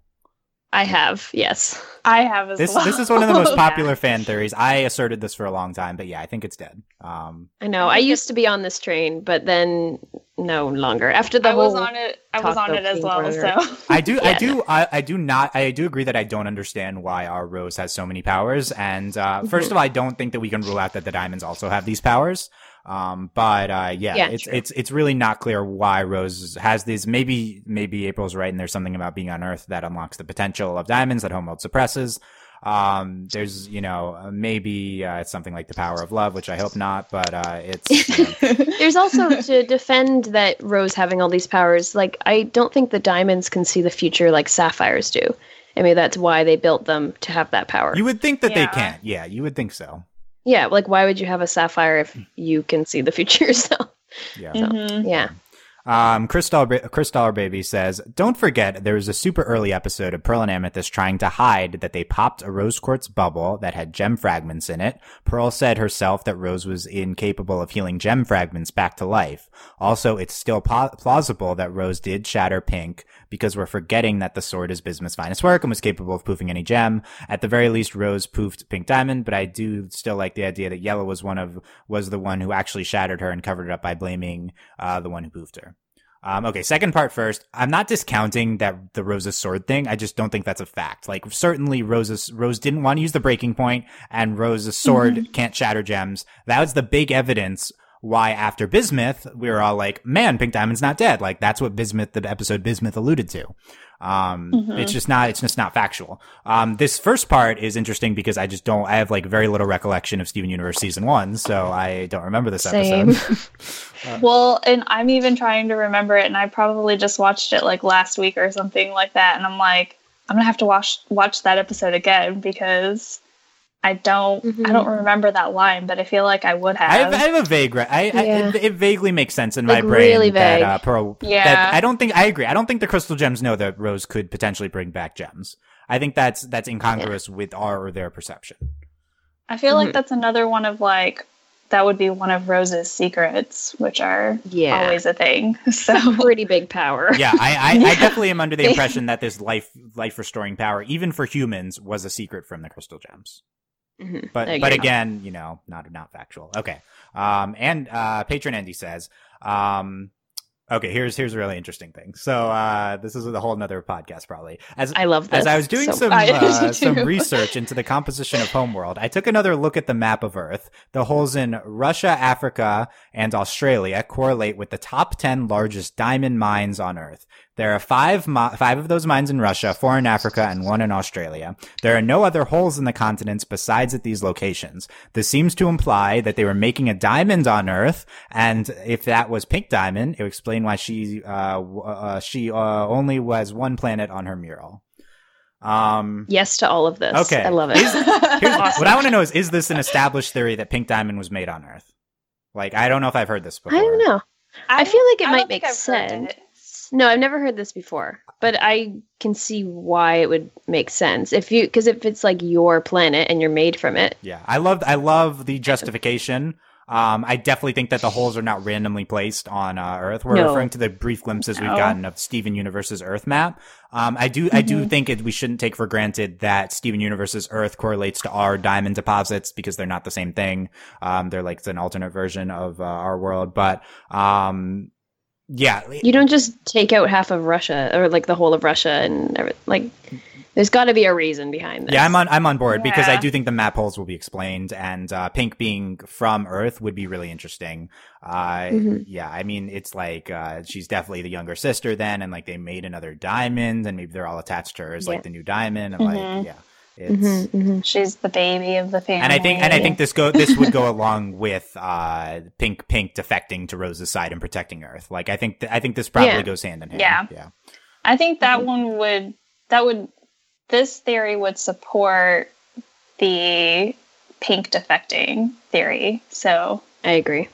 I have yes I have as This well. this is one of the most Yeah. popular fan theories. I asserted this for a long time, but yeah, I think it's dead. Um, I know. I used to be on this train, but then no longer. After the I whole was on it. I was on it as well. border. So I do, I Yeah, do, I, I do not, I do agree that I don't understand why our Rose has so many powers. And uh, 1st Mhm. of all, I don't think that we can rule out that the diamonds also have these powers. Um, but uh, yeah, Yeah, it's true. it's it's really not clear why Rose has these. Maybe maybe April's right, and there's something about being on Earth that unlocks the potential of diamonds that Homeworld suppresses. Um, there's you know uh, maybe uh, it's something like the power of love, which I hope not, but uh, it's you know, There's also to defend that Rose having all these powers. Like I don't think the diamonds can see the future like sapphires do, I mean that's why they built them to have that power. You would think that Yeah. they can't. Yeah, you would think so. Yeah, like why would you have a sapphire if you can see the future yourself? Yeah. Mhm. Yeah. Um, Crystal, Crystal Baby says, don't forget there was a super early episode of Pearl and Amethyst trying to hide that they popped a rose quartz bubble that had gem fragments in it. Pearl said herself that Rose was incapable of healing gem fragments back to life. Also, it's still po- plausible that Rose did shatter Pink because we're forgetting that the sword is Bismuth's finest work and was capable of poofing any gem. At the very least, Rose poofed Pink Diamond, but I do still like the idea that Yellow was one of, was the one who actually shattered her and covered it up by blaming, uh, the one who poofed her. Um, okay, second part first. I'm not discounting that the Rose's sword thing. I just don't think that's a fact. Like, certainly Rose's, Rose didn't want to use the breaking point and Rose's sword can't shatter gems. That was the big evidence why after Bismuth, we were all like, man, Pink Diamond's not dead. Like, that's what Bismuth, the episode Bismuth alluded to. Um, Mhm. it's just not, it's just not factual. Um, this first part is interesting because I just don't, I have like very little recollection of Steven Universe season one, so I don't remember this Same. episode. Well, and I'm even trying to remember it, and I probably just watched it like last week or something like that, and I'm like, I'm gonna have to watch watch that episode again because I don't Mhm. I don't remember that line, but I feel like I would I have, have. I have a vague, re- I, I it, it vaguely makes sense in Like, my brain really that vague. uh, Pearl. Yeah. that- I don't think I agree. I don't think the crystal gems know that Rose could potentially bring back gems. I think that's that's incongruous with our or their perception. I feel Mhm. like that's another one of like that would be one of Rose's secrets, which are Yeah. always a thing. So Pretty big power. Yeah, I, I, I definitely am under the impression that this life life restoring power, even for humans, was a secret from the crystal gems. Mhm. But but again, you know, not not factual. Okay. Um and uh patron Andy says, um okay, here's here's a really interesting thing. So uh this is a whole nother podcast probably. As I love this. as I was doing so some uh, some research into the composition of Homeworld, I took another look at the map of Earth. The holes in Russia, Africa, and Australia correlate with the top 10 largest diamond mines on Earth. There are five mi- five of those mines in Russia, four in Africa, and one in Australia. There are no other holes in the continents besides at these locations. This seems to imply that they were making a diamond on Earth, and if that was Pink Diamond, it would explain why she uh, uh she uh, only was one planet on her mural. Um, yes to all of this. Okay. I love it. Here's- Awesome. what I want to know is: is this an established theory that Pink Diamond was made on Earth? Like, I don't know if I've heard this before. I don't know. I feel like it I might don't think make I've heard sense. No, I've never heard this before, but I can see why it would make sense if you because if it's like your planet and you're made from it. Yeah, I love I love the justification. Um, I definitely think that the holes are not randomly placed on uh, Earth. We're No. referring to the brief glimpses we've gotten of Steven Universe's Earth map. Um, I do I do Mhm. think it, we shouldn't take for granted that Steven Universe's Earth correlates to our diamond deposits because they're not the same thing. Um, they're like an alternate version of uh, our world, but um, yeah, You don't just take out half of Russia or like the whole of Russia and like. There's got to be a reason behind this. Yeah, I'm on. I'm on board because I do think the map holes will be explained, and uh, Pink being from Earth would be really interesting. Uh, Mhm. Yeah, I mean, it's like uh, she's definitely the younger sister then, and like they made another diamond, and maybe they're all attached to her as Yeah. like the new diamond, and Mhm. like yeah, it's. Mhm, mhm. She's the baby of the family. And I think, and I think this go, this would go along with uh, Pink, Pink defecting to Rose's side and protecting Earth. Like, I think, th- I think this probably Yeah. goes hand in hand. Yeah. yeah. I think that Mhm. one would that would this theory would support the pink defecting theory. So I agree.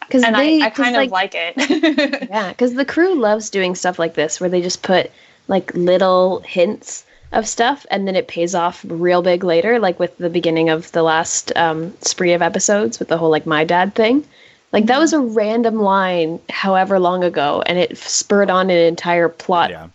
Because and they, I, I 'cause, kind of like it. Yeah, because the crew loves doing stuff like this where they just put like little hints of stuff and then it pays off real big later, like with the beginning of the last um, spree of episodes with the whole like my dad thing. Like that was a random line however long ago and it spurred on an entire plot yeah.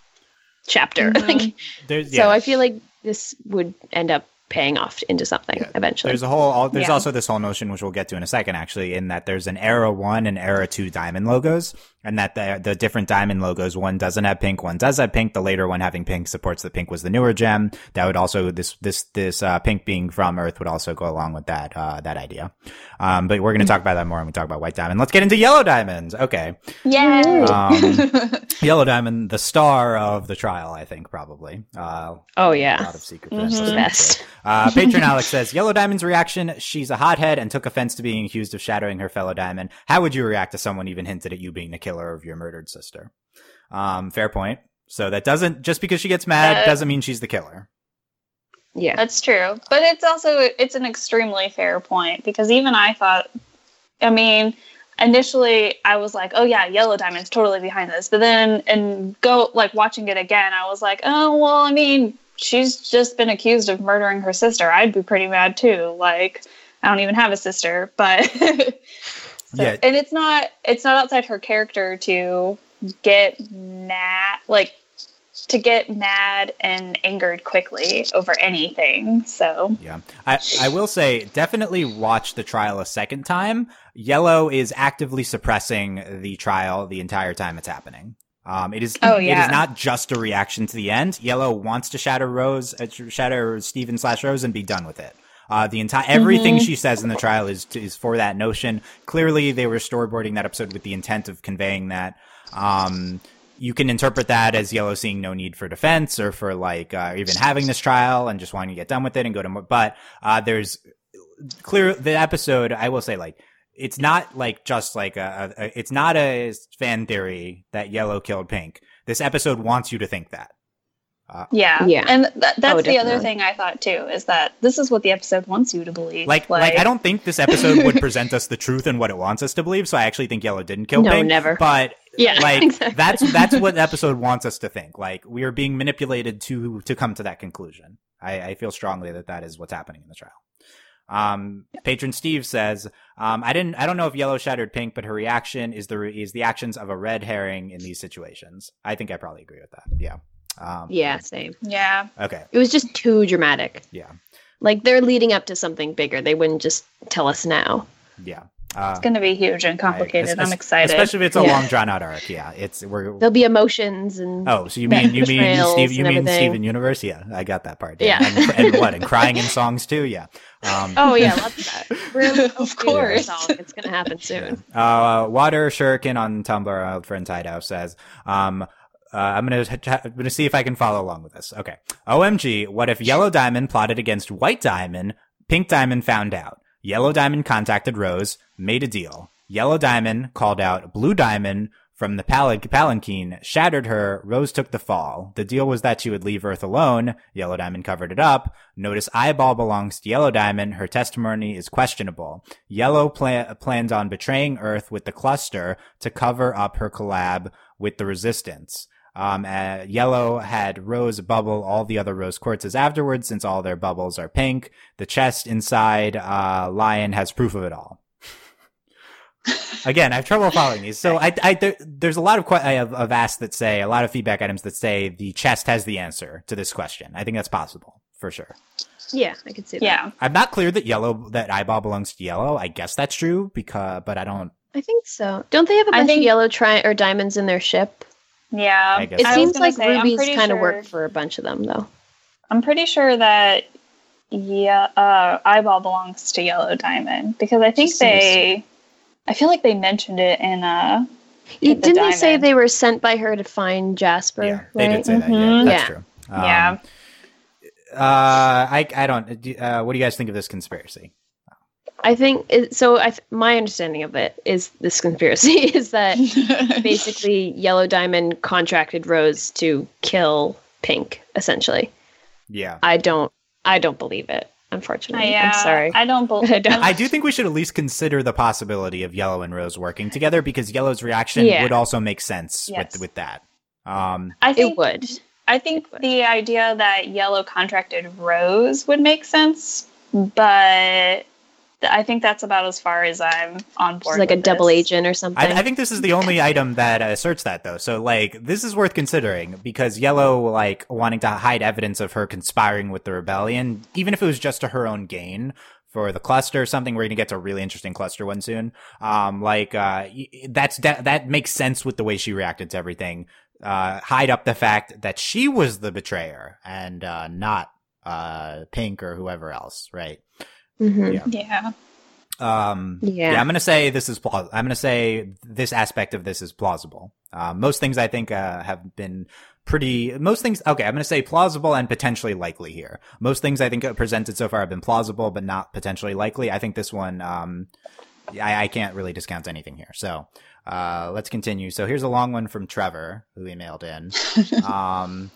chapter. Mhm. Like, There's, yeah. So I feel like this would end up paying off into something Yeah, eventually. There's a whole. All, there's Yeah. also this whole notion, which we'll get to in a second, actually, in that there's an Era One and Era Two diamond logos, and that the the different diamond logos, one doesn't have pink, one does have pink. The later one having pink supports that pink was the newer gem. That would also this this this uh, pink being from Earth would also go along with that uh, that idea. Um, but we're going to talk about that more when we talk about white diamond. Let's get into yellow diamonds. Okay, Yay! um, yellow diamond, the star of the trial, I think probably. Uh, oh a yeah, lot of secret Mhm. best. Uh, Patron Alex says, Yellow Diamond's reaction, she's a hothead and took offense to being accused of shadowing her fellow diamond. How would you react to someone even hinted at you being the killer of your murdered sister? Um, fair point. So that doesn't just because she gets mad Uh, doesn't mean she's the killer. Yeah. That's true. But it's also it's an extremely fair point because even I thought I mean, initially I was like, "Oh yeah, Yellow Diamond's totally behind this." But then and go like watching it again, I was like, "Oh, well, I mean, she's just been accused of murdering her sister. I'd be pretty mad too. Like, I don't even have a sister, but So- Yeah. and it's not it's not outside her character to get mad like to get mad and angered quickly over anything. So Yeah. I, I will say, definitely watch the trial a second time. Yellow is actively suppressing the trial the entire time it's happening. Um, it is, Oh, yeah. is not just a reaction to the end. Yellow wants to shatter Rose, uh, shatter Steven slash Rose and be done with it. Uh, the entire, everything Mm-hmm. she says in the trial is, is for that notion. Clearly they were storyboarding that episode with the intent of conveying that. Um, you can interpret that as Yellow seeing no need for defense or for like uh, even having this trial and just wanting to get done with it and go to. More, but uh, there's clear the episode. I will say like it's not like just like a, a, a it's not a fan theory that Yellow killed Pink. This episode wants you to think that. Yeah, Yeah. and th- that's Oh, the other thing I thought too is that this is what the episode wants you to believe. Like, like, I don't think this episode would present us the truth and what it wants us to believe. So I actually think Yellow didn't kill No, Pink. never. But Yeah, like exactly. that's that's what the episode wants us to think. Like we are being manipulated to to come to that conclusion. I, I feel strongly that that is what's happening in the trial. Um, patron Steve says, um, I didn't, I don't know if yellow shattered pink, but her reaction is the, re- is the actions of a red herring in these situations. I think I probably agree with that. Yeah. Um, Yeah, same. Yeah, Okay. It was just too dramatic. Yeah. Like they're leading up to something bigger. They wouldn't just tell us now. Yeah. Uh, it's going to be huge and complicated. es- I'm excited. Especially if it's a Yeah. long drawn out arc. Yeah. It's, we're, There'll be emotions and Oh, so you mean you mean Betrayals Steve? You mean everything. Steven Universe? Yeah, I got that part. Yeah. and, and what? And crying in songs too. Yeah. Um, oh yeah, lots of that. We're Of course. it's gonna happen soon. Uh, Water Shuriken on Tumblr, our friend Tido says, um, uh, I'm gonna I'm gonna see if I can follow along with this. Okay. OMG, what if Yellow Diamond plotted against White Diamond? Pink Diamond found out. Yellow Diamond contacted Rose, made a deal. Yellow Diamond called out Blue Diamond from the pal- palanquin, shattered her. Rose took the fall. The deal was that she would leave Earth alone. Yellow Diamond covered it up. Notice Eyeball belongs to Yellow Diamond. Her testimony is questionable. Yellow pla- plans on betraying Earth with the cluster to cover up her collab with the Resistance. Um, uh, Yellow had Rose bubble all the other Rose quartzes afterwards, since all their bubbles are pink. The chest inside uh, Lion has proof of it all. Again, I have trouble following these. So I, I there, there's a lot of que- I have, I've asked that say a lot of feedback items that say the chest has the answer to this question. I think that's possible for sure. Yeah, I could see that. yeah, I'm not clear that yellow that eyeball belongs to yellow. I guess that's true because, but I don't. I think so. Don't they have a bunch think- of yellow tri or diamonds in their ship? Yeah. It I seems like say, I'm rubies kind of sure- work for a bunch of them, though. I'm pretty sure that yeah, uh, eyeball belongs to Yellow Diamond because I think Just seems- they. I feel like they mentioned it in uh You, the didn't they say they were sent by her to find Jasper? Yeah, they right? did say that. Yeah, Mhm. that's Yeah. true. Um, Yeah. Uh, I I don't. Uh, what do you guys think of this conspiracy? I think it, so. I th- my understanding of it is this conspiracy is that basically Yellow Diamond contracted Rose to kill Pink. Essentially, Yeah. I don't. I don't believe it. Unfortunately, yeah, I'm sorry. I don't believe. I don't- I do think we should at least consider the possibility of Yellow and Rose working together because Yellow's reaction Yeah. would also make sense Yes. with with that. Um, I it think would. I think would. the idea that Yellow contracted Rose would make sense, but th- I think that's about as far as I'm on board. She's like a with double this. agent or something. I, I think this is the only item that asserts that though. So like this is worth considering because Yellow like wanting to hide evidence of her conspiring with the rebellion, even if it was just to her own gain for the cluster or something. We're gonna get to a really interesting cluster one soon. Um, like uh, that's that that makes sense with the way she reacted to everything. Uh, hide up the fact that she was the betrayer and uh, not uh Pink or whoever else, right? Mhm. Yeah. Yeah. Um, Yeah. I'm gonna say this is. Pla- I'm gonna say this aspect of this is plausible. Uh, most things I think uh, have been pretty. Most things. Okay, I'm gonna say plausible and potentially likely here. Most things I think uh, presented so far have been plausible, but not potentially likely. I think this one. Um, I, I can't really discount anything here. So uh, let's continue. So here's a long one from Trevor who emailed in. um,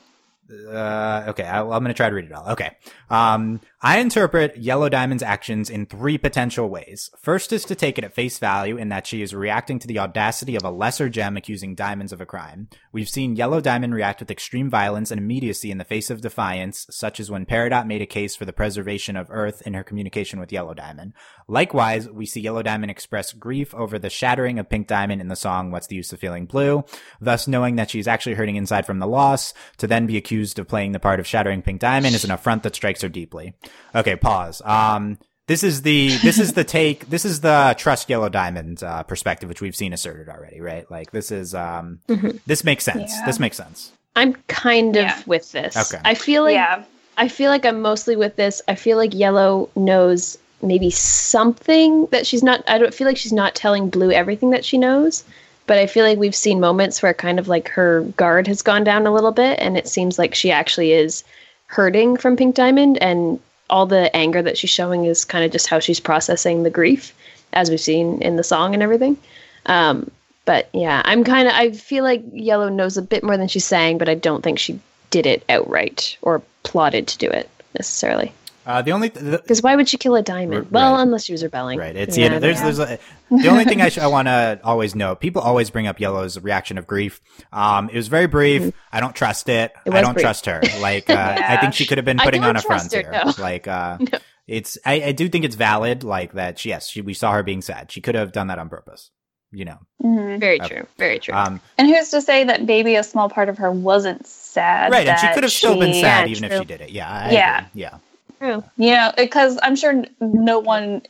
uh, okay, I, am going to try to read it all. Okay. Um, I interpret Yellow Diamond's actions in three potential ways. First is to take it at face value in that she is reacting to the audacity of a lesser gem accusing diamonds of a crime. We've seen Yellow Diamond react with extreme violence and immediacy in the face of defiance, such as when Peridot made a case for the preservation of Earth in her communication with Yellow Diamond. Likewise, we see Yellow Diamond express grief over the shattering of Pink Diamond in the song What's the Use of Feeling Blue, thus knowing that she's actually hurting inside from the loss, to then be accused of playing the part of shattering Pink Diamond is an affront that strikes her deeply. Okay, pause. Um, this is the this is the take this is the trust yellow diamond uh, perspective which we've seen asserted already right like this is um mm-hmm. this makes sense yeah. this makes sense i'm kind of yeah. with this okay i feel like yeah. i feel like i'm mostly with this i feel like yellow knows maybe something that she's not i don't feel like she's not telling blue everything that she knows but i feel like we've seen moments where kind of like her guard has gone down a little bit and it seems like she actually is hurting from pink diamond and all the anger that she's showing is kind of just how she's processing the grief, as we've seen in the song and everything. Um, but yeah, I'm kind of I feel like Yellow knows a bit more than she's saying, but I don't think she did it outright or plotted to do it necessarily. Uh, the only because th- why would she kill a diamond? well, unless she was rebelling. Right. It's yeah. You know, there's there's a, the only thing I sh- I want to always know. People always bring up Yellow's reaction of grief. Um, it was very brief. Mm-hmm. I don't trust it. it I don't brief. trust her. Like uh, yeah. I think she could have been putting on a front her, here. No. Like uh, no. it's I, I do think it's valid. Like that. She, yes, she, we saw her being sad. She could have done that on purpose you know. Mm-hmm. Very okay. true. Very true. Um, and who's to say that maybe a small part of her wasn't sad? Right, and she could have still been sad yeah, even true. if she did it. Yeah. I yeah. Agree. Yeah. True. Know, because I'm sure no one,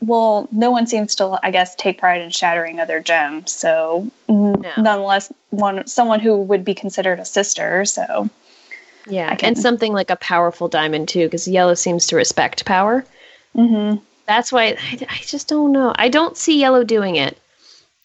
well, no one seems to, I guess, take pride in shattering other gems. So, no. nonetheless, one someone who would be considered a sister. So, yeah, can... and something like a powerful diamond too, because yellow seems to respect power. Mm-hmm. That's why I, I just don't know. I don't see yellow doing it.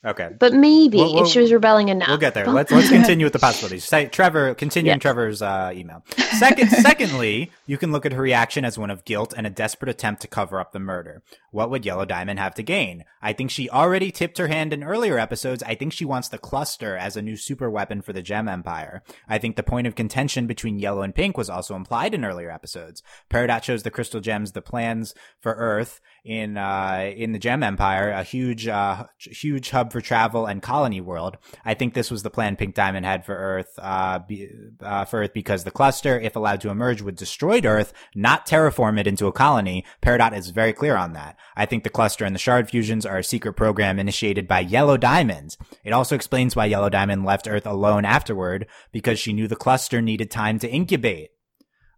Okay. But maybe we'll, we'll, if she was rebelling enough. We'll get there. Let's let's continue with the possibilities. Say, Trevor, continuing yes. Trevor's uh, email. Second, secondly, you can look at her reaction as one of guilt and a desperate attempt to cover up the murder. What would Yellow Diamond have to gain? I think she already tipped her hand in earlier episodes. I think she wants the cluster as a new super weapon for the Gem Empire. I think the point of contention between Yellow and Pink was also implied in earlier episodes. Peridot shows the crystal gems the plans for Earth in uh, in the Gem Empire, a huge uh, huge hub for travel and colony world. I think this was the plan Pink Diamond had for Earth uh, be, uh, for Earth because the cluster, if allowed to emerge, would destroy Earth, not terraform it into a colony. Peridot is very clear on that. I think the cluster and the shard fusions are a secret program initiated by Yellow Diamond. It also explains why Yellow Diamond left Earth alone afterward because she knew the cluster needed time to incubate.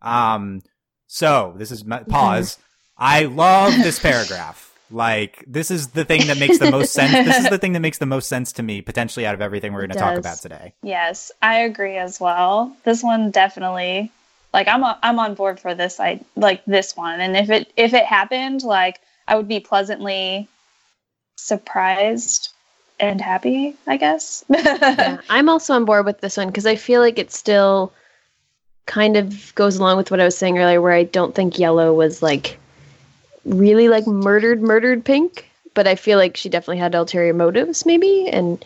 Um, so this is my, pause. I love this paragraph. Like this is the thing that makes the most sense. This is the thing that makes the most sense to me, potentially out of everything we're going to talk about today. Yes, I agree as well. This one definitely, like I'm a, I'm on board for this. I like this one, and if it if it happened, like I would be pleasantly surprised and happy. I guess. yeah, I'm also on board with this one because I feel like it still kind of goes along with what I was saying earlier, where I don't think Yellow was like really like murdered murdered Pink, but I feel like she definitely had ulterior motives maybe and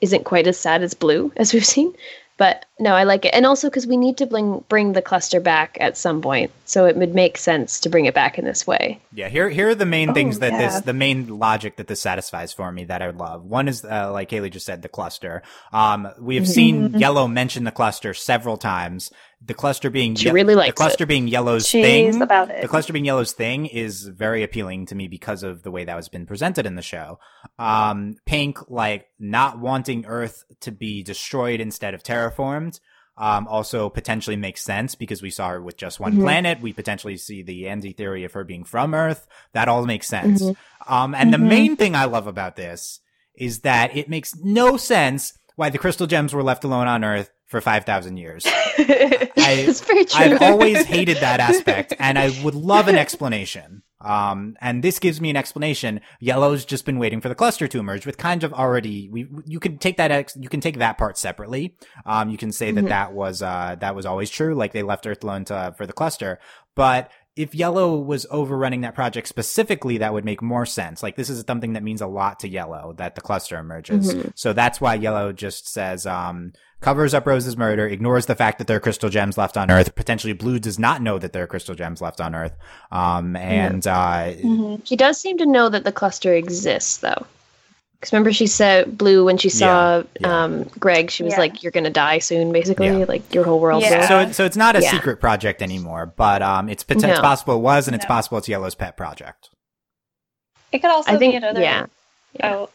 isn't quite as sad as Blue as we've seen. But no, I like it, and also because we need to bring bring the cluster back at some point, so it would make sense to bring it back in this way. Yeah, here here are the main oh, things that yeah. this the main logic that this satisfies for me that I love. One is uh, like Haley just said, the cluster. Um, we have seen mm-hmm. Yellow mention the cluster several times, the cluster being she ye- really likes the cluster it. being Yellow's She's thing. About it. The cluster being Yellow's thing is very appealing to me because of the way that was been presented in the show. Um, Pink like not wanting Earth to be destroyed instead of terraformed. Um, also potentially makes sense because we saw her with just one mm-hmm. planet. We potentially see the Andy theory of her being from Earth. That all makes sense. Mm-hmm. Um, and mm-hmm. the main thing I love about this is that it makes no sense why the crystal gems were left alone on Earth for 5,000 years. I, I've always hated that aspect and I would love an explanation. Um, and this gives me an explanation. Yellow's just been waiting for the cluster to emerge with kind of already, we, you can take that, ex, you can take that part separately. Um, you can say mm-hmm. that that was, uh, that was always true. Like they left Earth alone to, for the cluster, but if Yellow was overrunning that project specifically, that would make more sense. Like this is something that means a lot to Yellow that the cluster emerges. Mhm. So that's why Yellow just says, um, covers up Rose's murder, ignores the fact that there are crystal gems left on Earth. Potentially Blue does not know that there are crystal gems left on Earth. Um, and, uh, Mhm. He does seem to know that the cluster exists, though. Because remember, she said Blue when she saw yeah. Um, Greg, she was Yeah. like, "You're gonna die soon," basically. Yeah. Like your whole world. Yeah. will. so, so it's not a Yeah. secret project anymore, but, um, it's, pot- it's No. possible it was and it's possible it's Yellow's pet project. It could also I think, be another. yeah, yeah. Oh,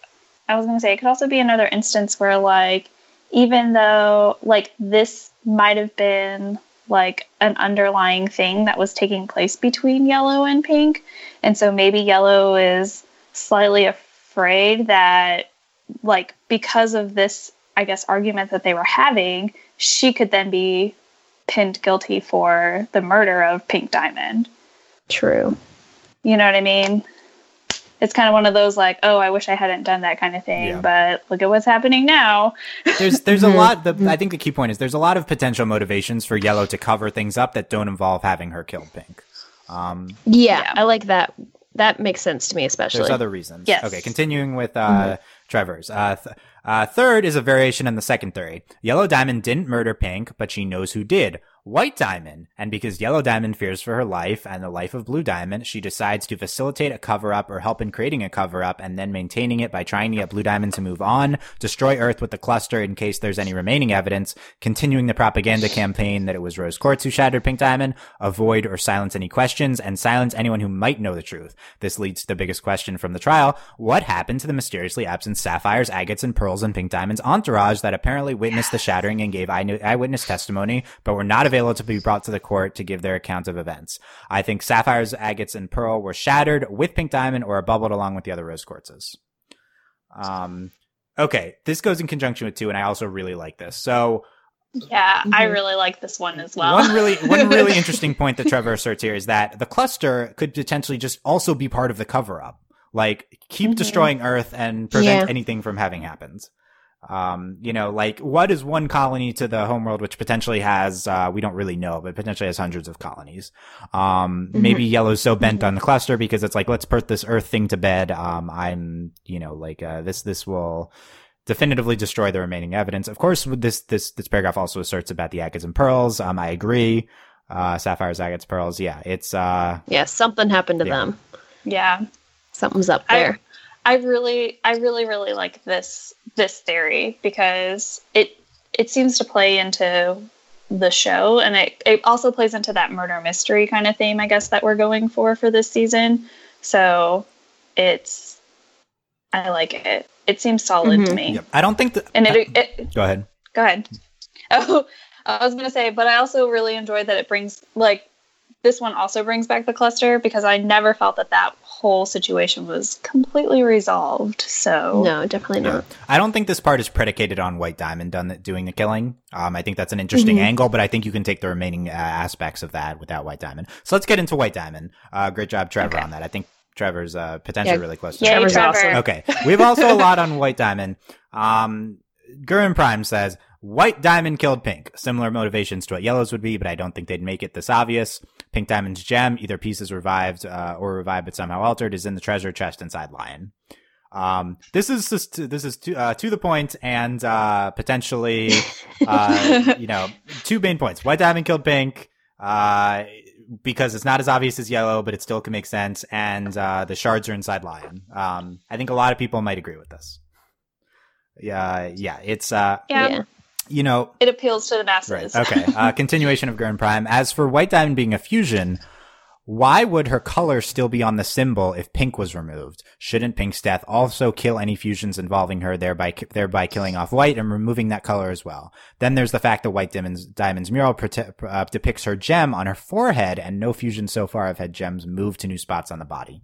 I was gonna say it could also be another instance where, like, even though like this might have been like an underlying thing that was taking place between yellow and pink, and so maybe yellow is slightly afraid that, like, because of this, I guess, argument that they were having, she could then be pinned guilty for the murder of Pink Diamond. True. You know what I mean? It's kind of one of those like, oh, I wish I hadn't done that kind of thing, Yeah. but look at what's happening now. There's there's a Mhm. lot. The, I think the key point is there's a lot of potential motivations for Yellow to cover things up that don't involve having her killed Pink. Um, Yeah, Yeah. I like that. That makes sense to me, especially. there's other reasons. Yes. Okay, continuing with uh, Trevor's. Uh, th- uh, third is a variation on the second theory. Yellow Diamond didn't murder Pink, but she knows who did. White Diamond. And because Yellow Diamond fears for her life and the life of Blue Diamond, she decides to facilitate a cover up or help in creating a cover up and then maintaining it by trying to get Blue Diamond to move on, destroy Earth with the cluster in case there's any remaining evidence, continuing the propaganda campaign that it was Rose Quartz who shattered Pink Diamond, avoid or silence any questions, and silence anyone who might know the truth. This leads to the biggest question from the trial. What happened to the mysteriously absent sapphires, agates, and pearls in Pink Diamond's entourage that apparently witnessed the shattering and gave eyewitness testimony, but were not available to be brought to the court to give their account of events? I think sapphires, agates, and pearl were shattered with Pink Diamond or bubbled along with the other rose quartzes. Um, okay, this goes in conjunction with two, and I also really like this. So, Yeah, I Mhm. really like this one as well. one really one really interesting point that Trevor asserts here is that the cluster could potentially just also be part of the cover up. Like keep Mhm. destroying Earth and prevent Yeah. anything from having happened. Um, you know, like what is one colony to the homeworld which potentially has uh we don't really know, but potentially has hundreds of colonies. Um Mhm. maybe Yellow's so bent on the cluster because it's like let's put this Earth thing to bed. Um I'm you know, like uh this this will definitively destroy the remaining evidence. Of course, this this this paragraph also asserts about the agates and pearls. Um, I agree. Uh, sapphires, agates, pearls. Yeah, it's uh, yeah, something happened to Yeah. them. yeah, Something's up there. I really, I really, really like this this theory because it it seems to play into the show, and it it also plays into that murder mystery kind of theme, I guess, that we're going for for this season. So it's, I like it. It seems solid to Mhm. me, yep. I don't think that. and it, it go ahead. Go ahead. Oh, I was gonna say, but I also really enjoy that it brings like this one also brings back the cluster because I never felt that that whole situation was completely resolved. So No, definitely Yeah. not. I don't think this part is predicated on White Diamond done doing the killing. Um, I think that's an interesting Mhm. angle, but I think you can take the remaining uh, aspects of that without White Diamond. So let's get into White Diamond. Uh, great job, Trevor, Okay. on that. I think Trevor's uh, potentially Yeah. really close to Yay, Trevor's Trevor. awesome. Okay. We have also a lot on White Diamond. Um, Gurren Prime says, White Diamond killed Pink. Similar motivations to what Yellow's would be, but I don't think they'd make it this obvious. Pink Diamond's gem, either piece is revived, uh, or revived but somehow altered, is in the treasure chest inside Lion. Um, this is just, this is to, uh, to the point and, uh, potentially, uh, you know, two main points. White Diamond killed Pink, uh, because it's not as obvious as Yellow, but it still can make sense. And, uh, the shards are inside Lion. Um, I think a lot of people might agree with this. Yeah, yeah, it's, uh, yeah, Yeah. You know, it appeals to the masses. Right. Okay. Uh, continuation of Gurren Prime. As for White Diamond being a fusion, why would her color still be on the symbol if Pink was removed? Shouldn't Pink's death also kill any fusions involving her, thereby thereby killing off White and removing that color as well? Then there's the fact that White Diamond's, Diamond's mural prote- uh, depicts her gem on her forehead, and no fusions so far have had gems moved to new spots on the body.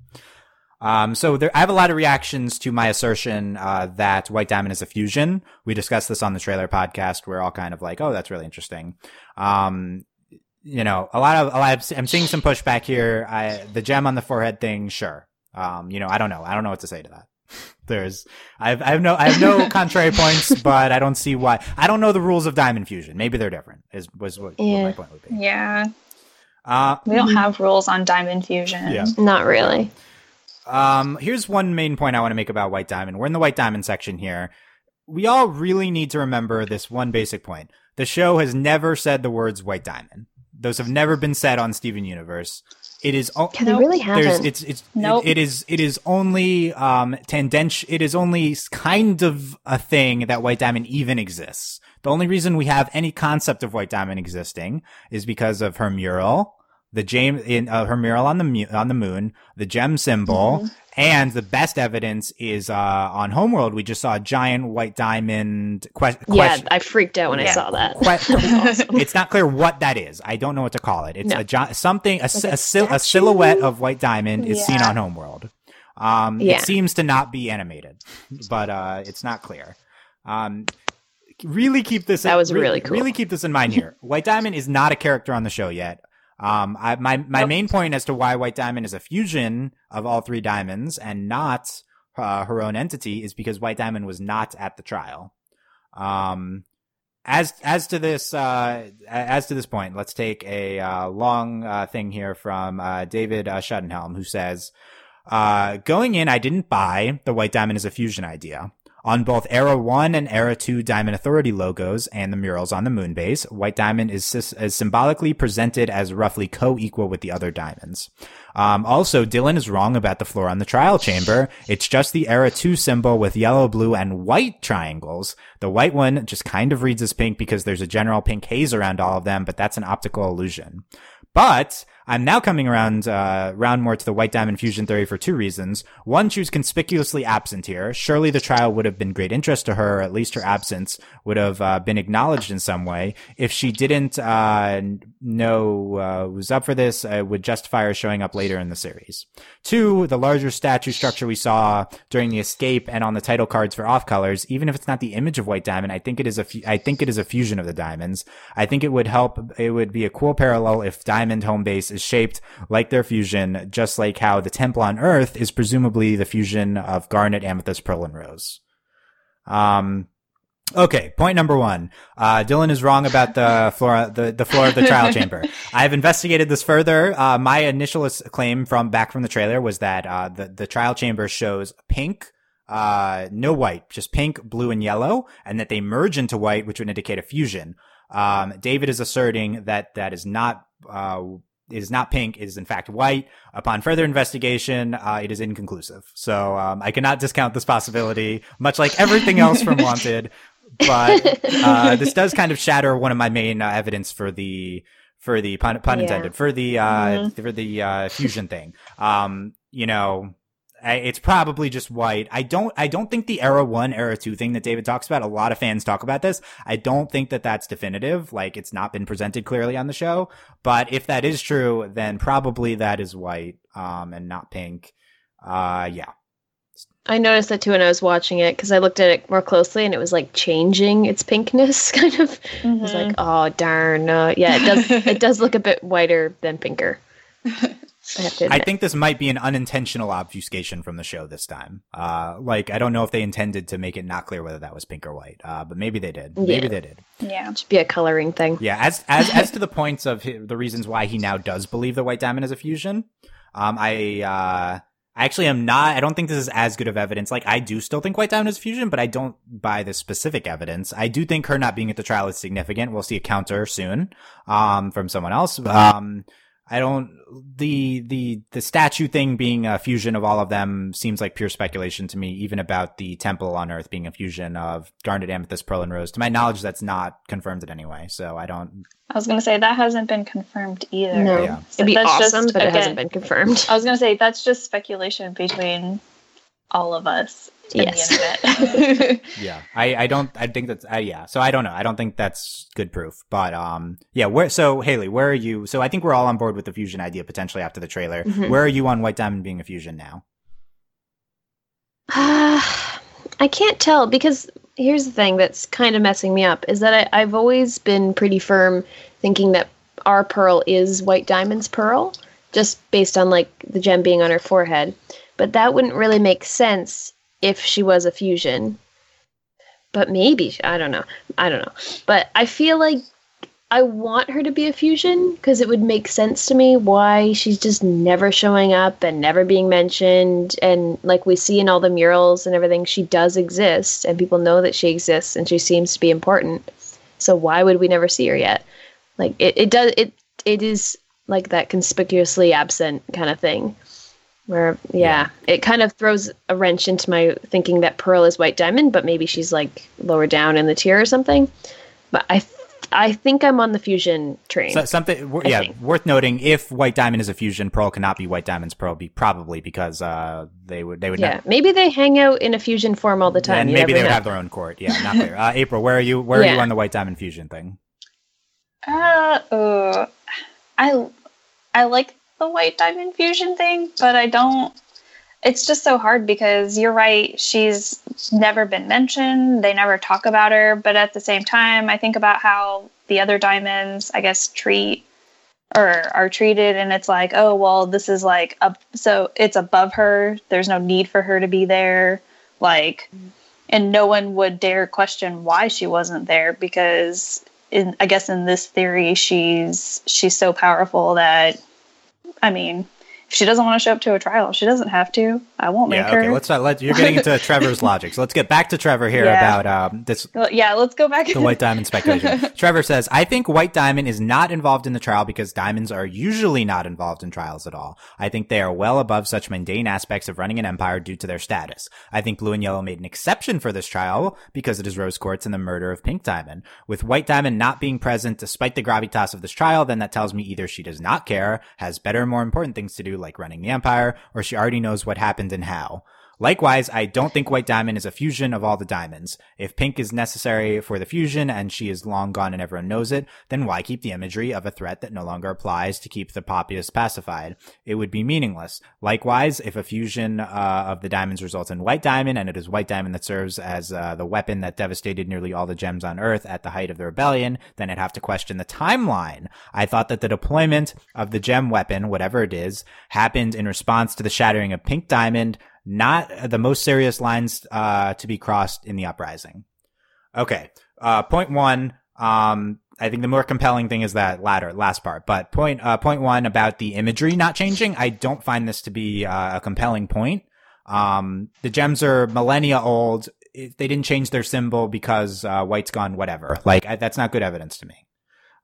Um, so there, I have a lot of reactions to my assertion, uh, that White Diamond is a fusion. We discussed this on the trailer podcast. We're all kind of like, oh, that's really interesting. Um, you know, a lot of, a lot of, I'm seeing some pushback here. I, the gem on the forehead thing, sure. Um, you know, I don't know. I don't know what to say to that. There's, I've, I have no, I have no contrary points, but I don't see why. I don't know the rules of diamond fusion. Maybe they're different. Is was what, what Yeah. my point would be. Yeah. Uh, We don't have rules on diamond fusion. Yeah. Not really. Um, here's one main point I want to make about White Diamond. We're in the White Diamond section here. We all really need to remember this one basic point. The show has never said the words White Diamond. Those have never been said on Steven Universe. It is o- Yeah, they really there's haven't. it's it's Nope. it, it is it is only um tendential it is only kind of a thing that white diamond even exists the only reason we have any concept of white diamond existing is because of her mural the gems in uh, her mural on the mu- on the moon the gem symbol Mm-hmm. and the best evidence is uh on homeworld we just saw a giant white diamond que- Yeah, question I freaked out when I saw that. que- it's not clear what that is. I don't know what to call it. It's No. a gi- something a, si- a a, sil- a silhouette of white diamond is seen on Homeworld. Um, Yeah. It seems to not be animated, but uh, it's not clear. Um, really keep this. That was re- really cool. Really keep this in mind here. White Diamond is not a character on the show yet. Um, I, my my Nope. main point as to why White Diamond is a fusion of all three diamonds and not uh, her own entity is because White Diamond was not at the trial. Um, as as to this uh, as to this point, let's take a uh, long uh, thing here from uh, David uh, Schudenhelm, who says, uh, "Going in, I didn't buy the White Diamond as a fusion idea." On both Era 1 and Era 2 Diamond Authority logos and the murals on the moon base, White Diamond is, is symbolically presented as roughly co-equal with the other diamonds. Um, also, Dylan is wrong about the floor on the trial chamber. It's just the Era 2 symbol with yellow, blue, and white triangles. The white one just kind of reads as pink because there's a general pink haze around all of them, but that's an optical illusion. But I'm now coming around, uh, round more to the white diamond fusion theory for two reasons. One, she was conspicuously absent here. Surely the trial would have been great interest to her, or at least her absence would have uh, been acknowledged in some way. If she didn't uh, know uh, was up for this, it would justify her showing up later in the series. Two, the larger statue structure we saw during the escape and on the title cards for off colors, even if it's not the image of white diamond, I think it is a fu- I think it is a fusion of the diamonds. I think it would help. It would be a cool parallel if Diamond Home Base is shaped like their fusion, just like how the Temple on Earth is presumably the fusion of Garnet, Amethyst, Pearl, and Rose. Um. Okay, point number one. Uh, Dylan is wrong about the floor, the, the floor of the trial chamber. I've investigated this further. Uh, my initial claim from back from the trailer was that, uh, the, the trial chamber shows pink, uh, no white, just pink, blue, and yellow, and that they merge into white, which would indicate a fusion. Um, David is asserting that that is not, uh, it is not pink. It is in fact white. Upon further investigation, uh, it is inconclusive. So um, I cannot discount this possibility, much like everything else from Wanted. But uh, this does kind of shatter one of my main uh, evidence for the for the pun, pun Yeah. intended for the uh, for the uh, fusion thing. Um, you know, I- it's probably just white. I don't, I don't think the era one, era two thing that David talks about, a lot of fans talk about this. I don't think that that's definitive. Like it's not been presented clearly on the show. But if that is true, then probably that is white, um, and not pink. Uh, yeah. I noticed that too when I was watching it because I looked at it more closely and it was like changing its pinkness, kind of. I was like, oh darn, uh, yeah, it does. it does look a bit whiter than pinker. I have to I think this might be an unintentional obfuscation from the show this time. Uh, like I don't know if they intended to make it not clear whether that was pink or white. Uh, but maybe they did. Maybe they did. yeah. it should be a coloring thing. Yeah, as as as to the points of hi the reasons why he now does believe the white diamond is a fusion, um, I uh, I actually am not. I don't think this is as good of evidence. Like I do still think white diamond is fusion, but I don't buy the specific evidence. I do think her not being at the trial is significant. We'll see a counter soon, um, from someone else. Um, I don't the the the statue thing being a fusion of all of them seems like pure speculation to me. Even about the temple on Earth being a fusion of garnet, amethyst, pearl, and rose. To my knowledge, that's not confirmed in any way. So I don't. I was gonna say that hasn't been confirmed either. No, Yeah. So it'd be that's awesome, just, but it hasn't been confirmed. I was gonna say that's just speculation between all of us and Yes. the internet. Yeah, I, I don't, I think that's, uh, yeah. So I don't know. I don't think that's good proof, but, um, yeah, where, so Haley, where are you? So I think we're all on board with the fusion idea potentially after the trailer. Mhm. Where are you on White Diamond being a fusion now? I can't tell because here's the thing that's kind of messing me up is that I, I've always been pretty firm thinking that our pearl is White Diamond's pearl, just based on like the gem being on her forehead. But that wouldn't really make sense if she was a fusion. But maybe I don't know. I don't know. But I feel like I want her to be a fusion because it would make sense to me why she's just never showing up and never being mentioned. And like we see in all the murals and everything, she does exist and people know that she exists and she seems to be important. So why would we never see her yet? Like it, it does it it is like that conspicuously absent kind of thing. Where yeah, it kind of throws a wrench into my thinking that Pearl is White Diamond, but maybe she's like lower down in the tier or something. But I I think I'm on the fusion train. So, something, wor- yeah, think. worth noting. If White Diamond is a fusion, Pearl cannot be White Diamond's Pearl. Be probably because uh, they would they would yeah, not, maybe they hang out in a fusion form all the time. and You maybe never they would know. have their own court. Yeah, not clear. Uh, April, where are you? Where are you on the White Diamond fusion thing? Uh, uh, I I like the white diamond fusion thing, but I don't. It's just so hard because you're right. She's never been mentioned. They never talk about her. But at the same time, I think about how the other diamonds, I guess, treat or are treated, and it's like, oh well, this is like up. So it's above her. There's no need for her to be there. Like, and no one would dare question why she wasn't there because in I guess in this theory she's she's so powerful that I mean if she doesn't want to show up to a trial she doesn't have to I won't make Yeah, her okay. Let's not let you're getting into Trevor's logic. So let's get back to Trevor here Yeah. about um, this yeah let's go back the White Diamond speculation. Trevor says, I think White Diamond is not involved in the trial because diamonds are usually not involved in trials at all. I think they are well above such mundane aspects of running an empire due to their status. I think Blue and Yellow made an exception for this trial because it is Rose Quartz and the murder of Pink Diamond. With White Diamond not being present despite the gravitas of this trial, then that tells me either she does not care, has better, more important things to do like running the empire, or she already knows what happened and how. Likewise, I don't think White Diamond is a fusion of all the diamonds. If pink is necessary for the fusion and she is long gone and everyone knows it, then why keep the imagery of a threat that no longer applies to keep the populace pacified? It would be meaningless. Likewise, if a fusion uh, of the diamonds results in White Diamond and it is White Diamond that serves as uh, the weapon that devastated nearly all the gems on Earth at the height of the rebellion, then I'd have to question the timeline. I thought that the deployment of the gem weapon, whatever it is, happened in response to the shattering of Pink Diamond, not the most serious lines uh, to be crossed in the uprising. Okay. Uh, point one. Um, I think the more compelling thing is that latter last part. But point uh, point one about the imagery not changing. I don't find this to be uh, a compelling point. Um, the gems are millennia old. They didn't change their symbol because uh, white's gone. Whatever. Like I, that's not good evidence to me.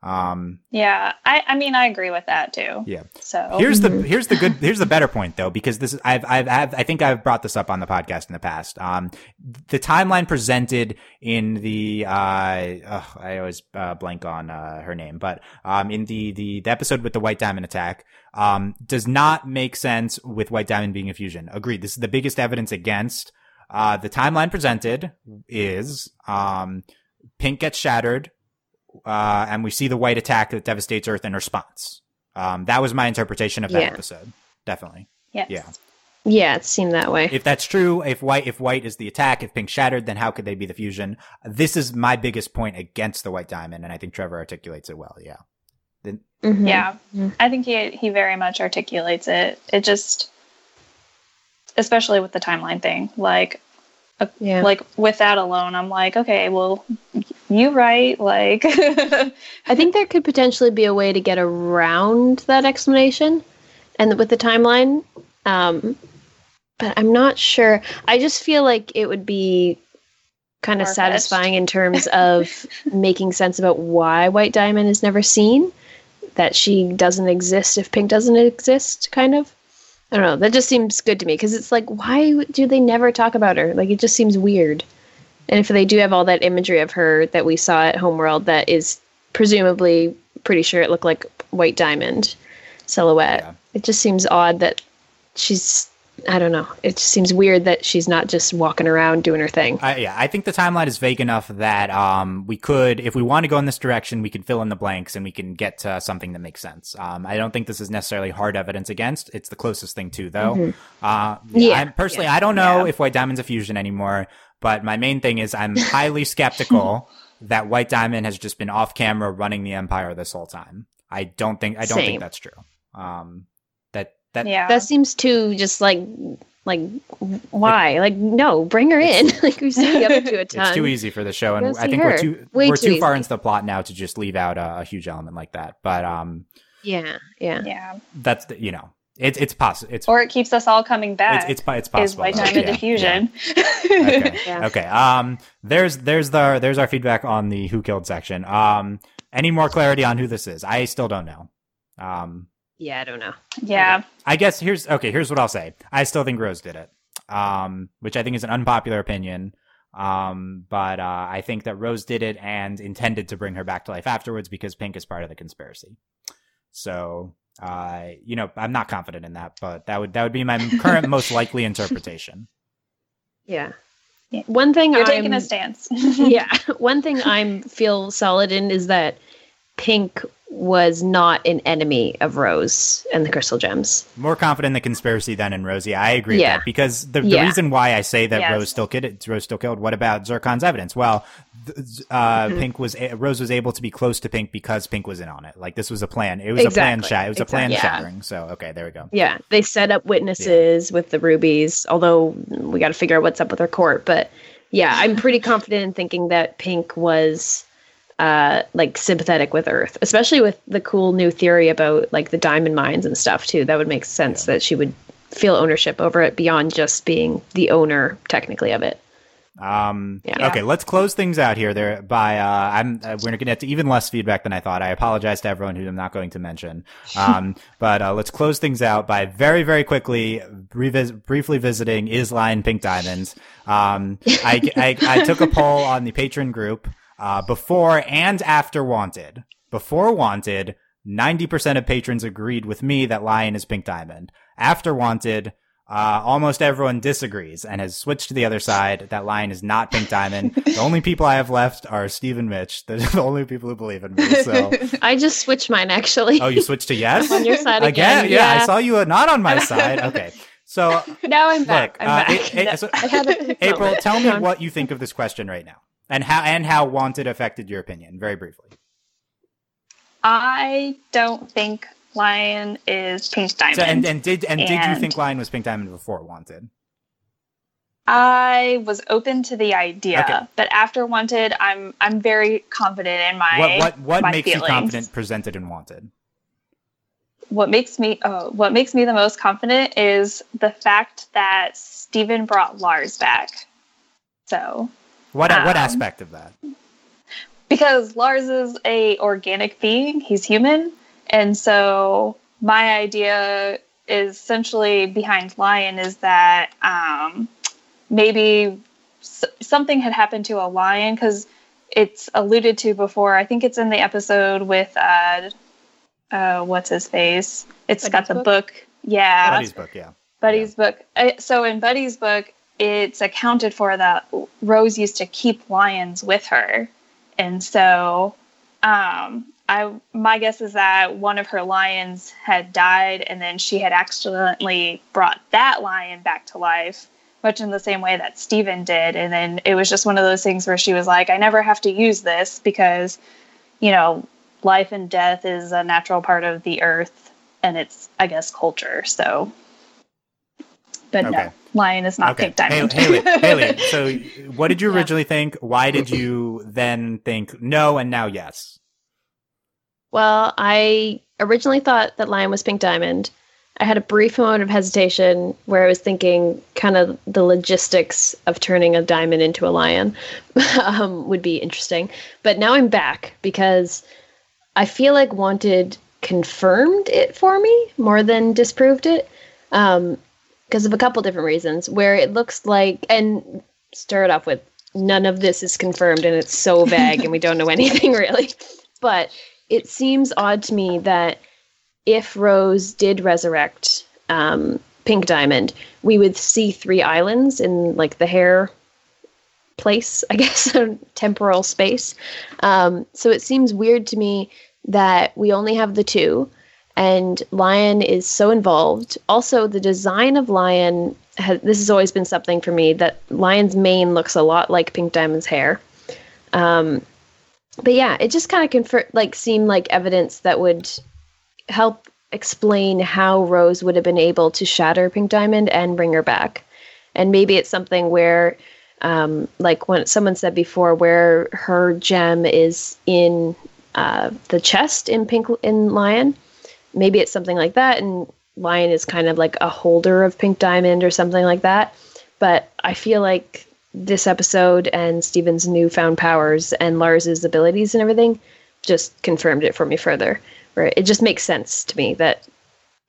Um, yeah I I mean I agree with that too yeah. so Here's the here's the good here's the better point though because this is I've I've, I've I think I've brought this up on the podcast in the past. Um, the timeline presented in the uh, ugh, I always uh, blank on uh, her name, but um, in the, the the episode with the White Diamond attack, um, does not make sense with White Diamond being a fusion. Agreed. This is the biggest evidence against. Uh, the timeline presented is um, Pink gets shattered, uh, and we see the white attack that devastates Earth in response. Um, that was my interpretation of that Yeah. episode. Definitely. yes. Yeah. Yeah, it seemed that way. If that's true, if white if white is the attack, if pink shattered, then how could they be the fusion? This is my biggest point against the white diamond, and I think Trevor articulates it well. Yeah. Then Mhm. Yeah, Mhm. I think he he very much articulates it. It just, especially with the timeline thing, like Yeah. like with that alone, I'm like, okay, well, you right, like, I think there could potentially be a way to get around that explanation, and with the timeline, um, but I'm not sure. I just feel like it would be kind of Far-fetched. satisfying in terms of making sense about why White Diamond is never seen, that she doesn't exist if Pink doesn't exist, kind of. I don't know. That just seems good to me because it's like, why do they never talk about her? Like, it just seems weird. And if they do have all that imagery of her that we saw at Homeworld, that is presumably pretty sure it looked like White Diamond silhouette. Yeah. It just seems odd that she's. I don't know. It just seems weird that she's not just walking around doing her thing. I, yeah, I think the timeline is vague enough that um, we could, if we want to go in this direction, we can fill in the blanks and we can get to something that makes sense. Um, I don't think this is necessarily hard evidence against. It's the closest thing to, though. Uh, Mm-hmm. Yeah. I'm, personally, I don't know Yeah. if White Diamond's a fusion anymore, but my main thing is I'm highly skeptical that White Diamond has just been off camera running the Empire this whole time. I don't think I don't Same. think that's true. Um, that That yeah. That seems too just like like why? Like no, bring her in. like we've seen the other two a ton. it's too easy for the show, and Go I see think we're too Way we're too too far into the plot now to just leave out a, a huge element like that. But um, Yeah, yeah. yeah. that's the, you know, it's it's possible. It's Or it keeps us all coming back. it's it's, po- it's is possible. white though. diamond Yeah, diffusion. yeah. Okay. Yeah. Okay. Um. There's there's the there's our feedback on the who killed section. Um. Any more clarity on who this is? I still don't know. Um. Yeah, I don't know. yeah. I guess here's okay. Here's what I'll say. I still think Rose did it. Um. Which I think is an unpopular opinion. Um. But uh, I think that Rose did it and intended to bring her back to life afterwards because Pink is part of the conspiracy. So. Uh, you know, I'm not confident in that, but that would that would be my current most likely interpretation. Yeah. Yeah. One thing You're I'm, taking a stance. yeah, one thing I'm feel solid in is that Pink was not an enemy of Rose and the Crystal Gems. more confident in the conspiracy than in Rosie. I agree Yeah. with that because the, the Yeah. reason why I say that Yes. Rose still killed, Rose still killed. What about Zircon's evidence? Well, uh, Mm-hmm. Pink was Rose was able to be close to Pink because Pink was in on it. Like this was a plan. It was a plan. Exactly. Shat. It was a plan Exactly. Yeah. shattering. So okay, there we go. Yeah, they set up witnesses with the rubies, although we got to figure out what's up with her court. But yeah, I'm pretty confident in thinking that Pink was uh, like sympathetic with Earth, especially with the cool new theory about like the diamond mines and stuff too. That would make sense that she would feel ownership over it beyond just being the owner technically of it. Um, Yeah. Okay, let's close things out here. There, by uh, I'm uh, we're going to get to even less feedback than I thought. I apologize to everyone who I'm not going to mention. Um, but uh, let's close things out by very very quickly revis- briefly visiting is Lion Pink Diamonds. Um, I, I I took a poll on the patron group uh, before and after Wanted. Before Wanted, 90% of patrons agreed with me that Lion is Pink Diamond. After Wanted, uh, almost everyone disagrees and has switched to the other side. That Lion is not Pink Diamond. the only people I have left are Steve and Mitch. They're the only people who believe in me. So, I just switched mine actually. oh, you switched to yes on your side again? again. Yeah, I saw you not on my side. Okay, so now I'm back. look, I'm uh, back. So- I had a April, moment. tell me what you think of this question right now, and how and how Wanted affected your opinion, very briefly. I don't think Lion is Pink Diamond. So, and and did and, did you think Lion was Pink Diamond before Wanted? I was open to the idea, Okay. but after Wanted, I'm I'm very confident in my what what what my makes you confident presented in Wanted? What makes me uh, what makes me the most confident is the fact that Steven brought Lars back. So What what Um, aspect of that? because Lars is a organic being, he's human, and so my idea is essentially behind Lion is that um, maybe s- something had happened to a lion because it's alluded to before. I think it's in the episode with uh, uh, what's his face. It's got the book? book. Yeah, Buddy's book, yeah. Buddy's book. Uh, So in Buddy's book, it's accounted for that Rose used to keep lions with her, and so um, I my guess is that one of her lions had died, and then she had accidentally brought that lion back to life, much in the same way that Steven did, and then it was just one of those things where she was like, I never have to use this because, you know, life and death is a natural part of the earth, and it's I guess culture. So, but Okay. no, lion is not okay, pink diamond. Haley, Haley, Haley. So, what did you Yeah. originally think? Why did you then think no and now yes? Well, I originally thought that Lion was Pink Diamond. I had a brief moment of hesitation where I was thinking kind of the logistics of turning a diamond into a lion um, would be interesting. But now I'm back because I feel like Wanted confirmed it for me more than disproved it um, because of a couple different reasons. Where it looks like, and start off with, none of this is confirmed and it's so vague and we don't know anything really. But it seems odd to me that if Rose did resurrect um, Pink Diamond, we would see three islands in like the hair place, I guess, temporal space. Um, so it seems weird to me that we only have the two, and Lion is so involved. Also, the design of Lion has this has always been something for me that Lion's mane looks a lot like Pink Diamond's hair. Um, but yeah, it just kind of confer- like seemed like evidence that would help explain how Rose would have been able to shatter Pink Diamond and bring her back. And maybe it's something where, um, like when someone said before, where her gem is in uh, the chest in Pink in Lion. Maybe it's something like that, and Lion is kind of like a holder of Pink Diamond or something like that. But I feel like this episode and Steven's newfound powers and Lars's abilities and everything just confirmed it for me further. Where it just makes sense to me that,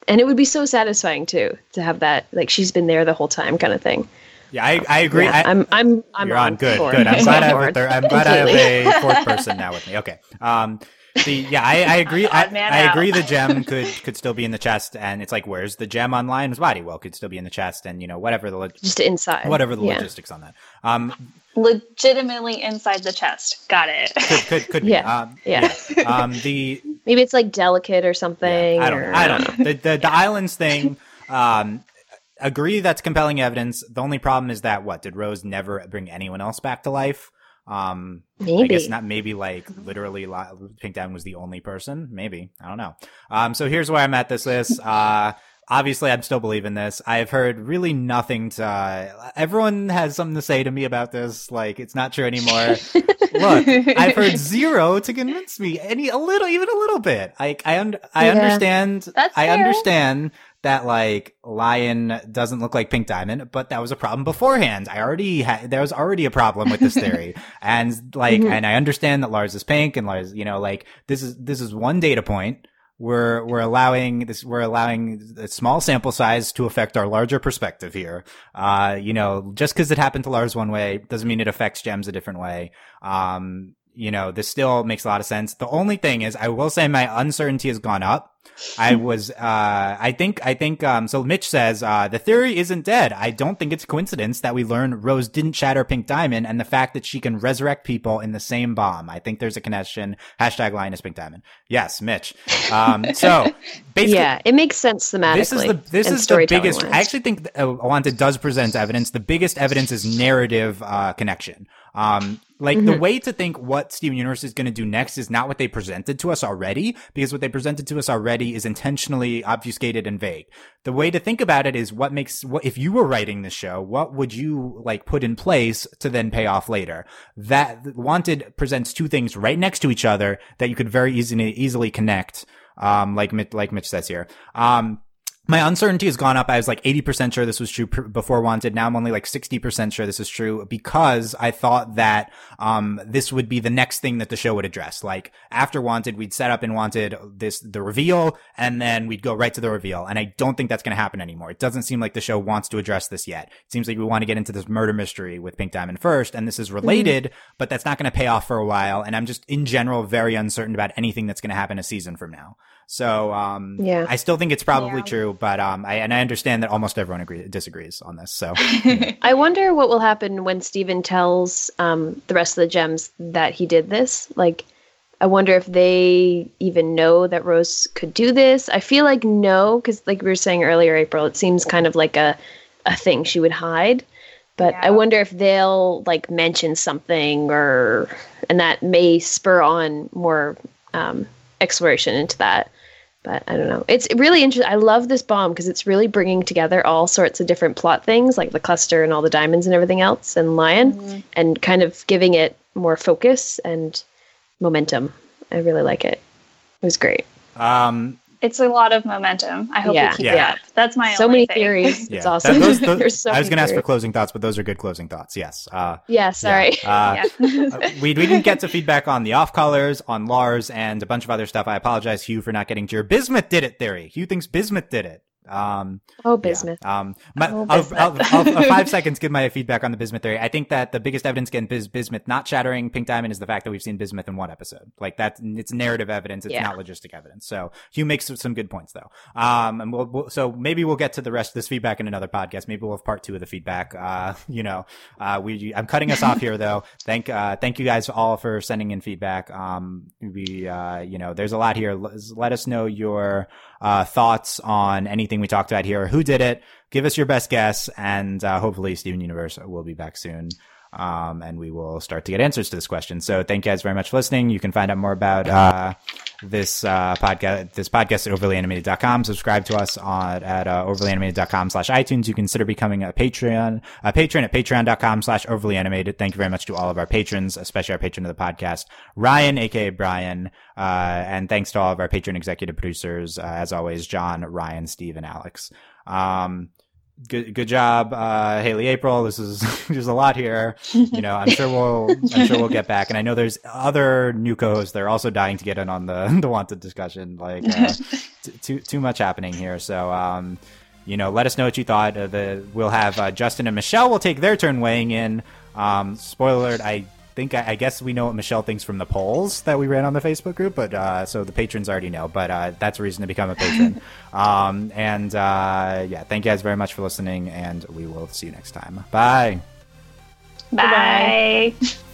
and it would be so satisfying too to have that like she's been there the whole time kind of thing. Yeah, I, I agree. Yeah, I, I'm I'm I'm you're on. on Good, board. good. I'm glad I have a third, I'm glad I have a fourth person now with me. Okay. Um, the yeah, I, I agree. I, I agree. The gem could could still be in the chest, and it's like, where's the gem on Lion's body? Well, could still be in the chest, and you know, whatever the log- just inside. whatever the yeah. logistics on that. Um, Legitimately inside the chest. Got it. could could could be. Yeah. Um, Yeah. Um, the Maybe it's like delicate or something. Yeah, I don't. or- I don't know. The the, the islands thing. Um, agree that's compelling evidence. The only problem is that what did Rose never bring anyone else back to life? Um, I Maybe. guess not. Maybe like literally, li- Pink Diamond was the only person. Maybe I don't know. Um, so here's where I'm at this list. Uh, obviously, I'm still believing this. I've heard really nothing to. Uh, everyone has something to say to me about this. Like it's not true anymore. Look, I've heard zero to convince me any a little, even a little bit. Like I un- I Yeah. understand. That's I fair. understand that like Lion doesn't look like Pink Diamond, but that was a problem beforehand. I already had there was already a problem with this theory, and like, Mhm. and I understand that Lars is pink, and Lars, you know, like this is this is one data point. We're we're allowing this we're allowing a small sample size to affect our larger perspective here. Uh, you know, just because it happened to Lars one way doesn't mean it affects Gems a different way. Um, you know, this still makes a lot of sense. The only thing is, I will say my uncertainty has gone up. I was, uh, I think, I think, um, so Mitch says, uh, the theory isn't dead. I don't think it's a coincidence that we learn Rose didn't shatter Pink Diamond and the fact that she can resurrect people in the same bomb. I think there's a connection. Hashtag Lion is Pink Diamond. Yes, Mitch. Um, so basically, yeah, it makes sense thematically. this is the this is the biggest. storytelling-wise. I actually think uh, Wanted does present evidence. The biggest evidence is narrative uh, connection. Um, like the Mhm. way to think what Steven Universe is going to do next is not what they presented to us already, because what they presented to us already is intentionally obfuscated and vague. The way to think about it is what makes what if you were writing the show, what would you like put in place to then pay off later? That Wanted presents two things right next to each other that you could very easily easily connect. Um, like Mitch, like Mitch says here. Um, my uncertainty has gone up. I was like 80% sure this was true pr- before Wanted. Now I'm only like 60% sure this is true because I thought that, um, this would be the next thing that the show would address. Like after Wanted, we'd set up and Wanted this, the reveal, and then we'd go right to the reveal. And I don't think that's going to happen anymore. It doesn't seem like the show wants to address this yet. It seems like we want to get into this murder mystery with Pink Diamond first, and this is related, but that's not going to pay off for a while. And I'm just in general very uncertain about anything that's going to happen a season from now. So, um, Yeah. I still think it's probably Yeah. true, but um, I and I understand that almost everyone agree, disagrees on this. So, I wonder what will happen when Steven tells um, the rest of the gems that he did this. Like, I wonder if they even know that Rose could do this. I feel like no, because like we were saying earlier, April, it seems kind of like a a thing she would hide. But I wonder if they'll like mention something, or and that may spur on more um, exploration into that. But I don't know. It's really interesting. I love this bomb because it's really bringing together all sorts of different plot things, like the cluster and all the diamonds and everything else, and Lion, and kind of giving it more focus and momentum. I really like it. It was great. um, It's a lot of momentum. I hope Yeah. we keep Yeah. it up. That's my so only many thing. theories. yeah, It's awesome. That- those- those- There's so I was going to ask for closing thoughts, but those are good closing thoughts. Yes. Uh, Yeah, sorry. yeah. Uh, Yeah. uh, we, we didn't get to feedback on the off colors, on Lars, and a bunch of other stuff. I apologize, Hugh, for not getting to your Bismuth did it theory. Hugh thinks Bismuth did it. Um, oh, Yeah. bismuth. Um, my, Oh, bismuth. I'll, I'll, I'll five seconds give my feedback on the bismuth theory. I think that the biggest evidence against bis- bismuth not shattering pink diamond is the fact that we've seen bismuth in one episode. Like that, it's narrative evidence. It's Yeah. not logistic evidence. So Hugh makes some good points though. Um, and we'll, we'll, so maybe we'll get to the rest of this feedback in another podcast. Maybe we'll have part two of the feedback. Uh, you know, uh, we, I'm cutting us off here though. Thank, uh, thank you guys all for sending in feedback. Um, we, uh, you know, there's a lot here. Let, let us know your, uh, thoughts on anything we talked about here. Who did it? Give us your best guess, and uh, hopefully, Steven Universe will be back soon. Um, and we will start to get answers to this question. So thank you guys very much for listening. You can find out more about uh, this uh, podcast this podcast at overlyanimated.com. Subscribe to us on at uh, overlyanimated.com slash iTunes. You consider becoming a Patreon a patron at patreon.com slash overlyanimated. Thank you very much to all of our patrons, especially our patron of the podcast, Ryan, aka Brian. Uh, and thanks to all of our patron executive producers, uh, as always, John, Ryan, Steve, and Alex. Um, good good job, uh, Haley April. This is there's a lot here. You know, I'm sure we'll I'm sure we'll get back. And I know there's other new co-hosts. They're also dying to get in on the the wanted discussion. Like uh, t- too too much happening here. So um, you know, let us know what you thought. Uh, the we'll have uh, Justin and Michelle will take their turn weighing in. Um, spoiler alert, I think I, I, guess we know what Michelle thinks from the polls that we ran on the Facebook group, but uh, so the patrons already know. But uh, that's a reason to become a patron. um, and uh, yeah, thank you guys very much for listening, and we will see you next time. Bye. Bye. Bye.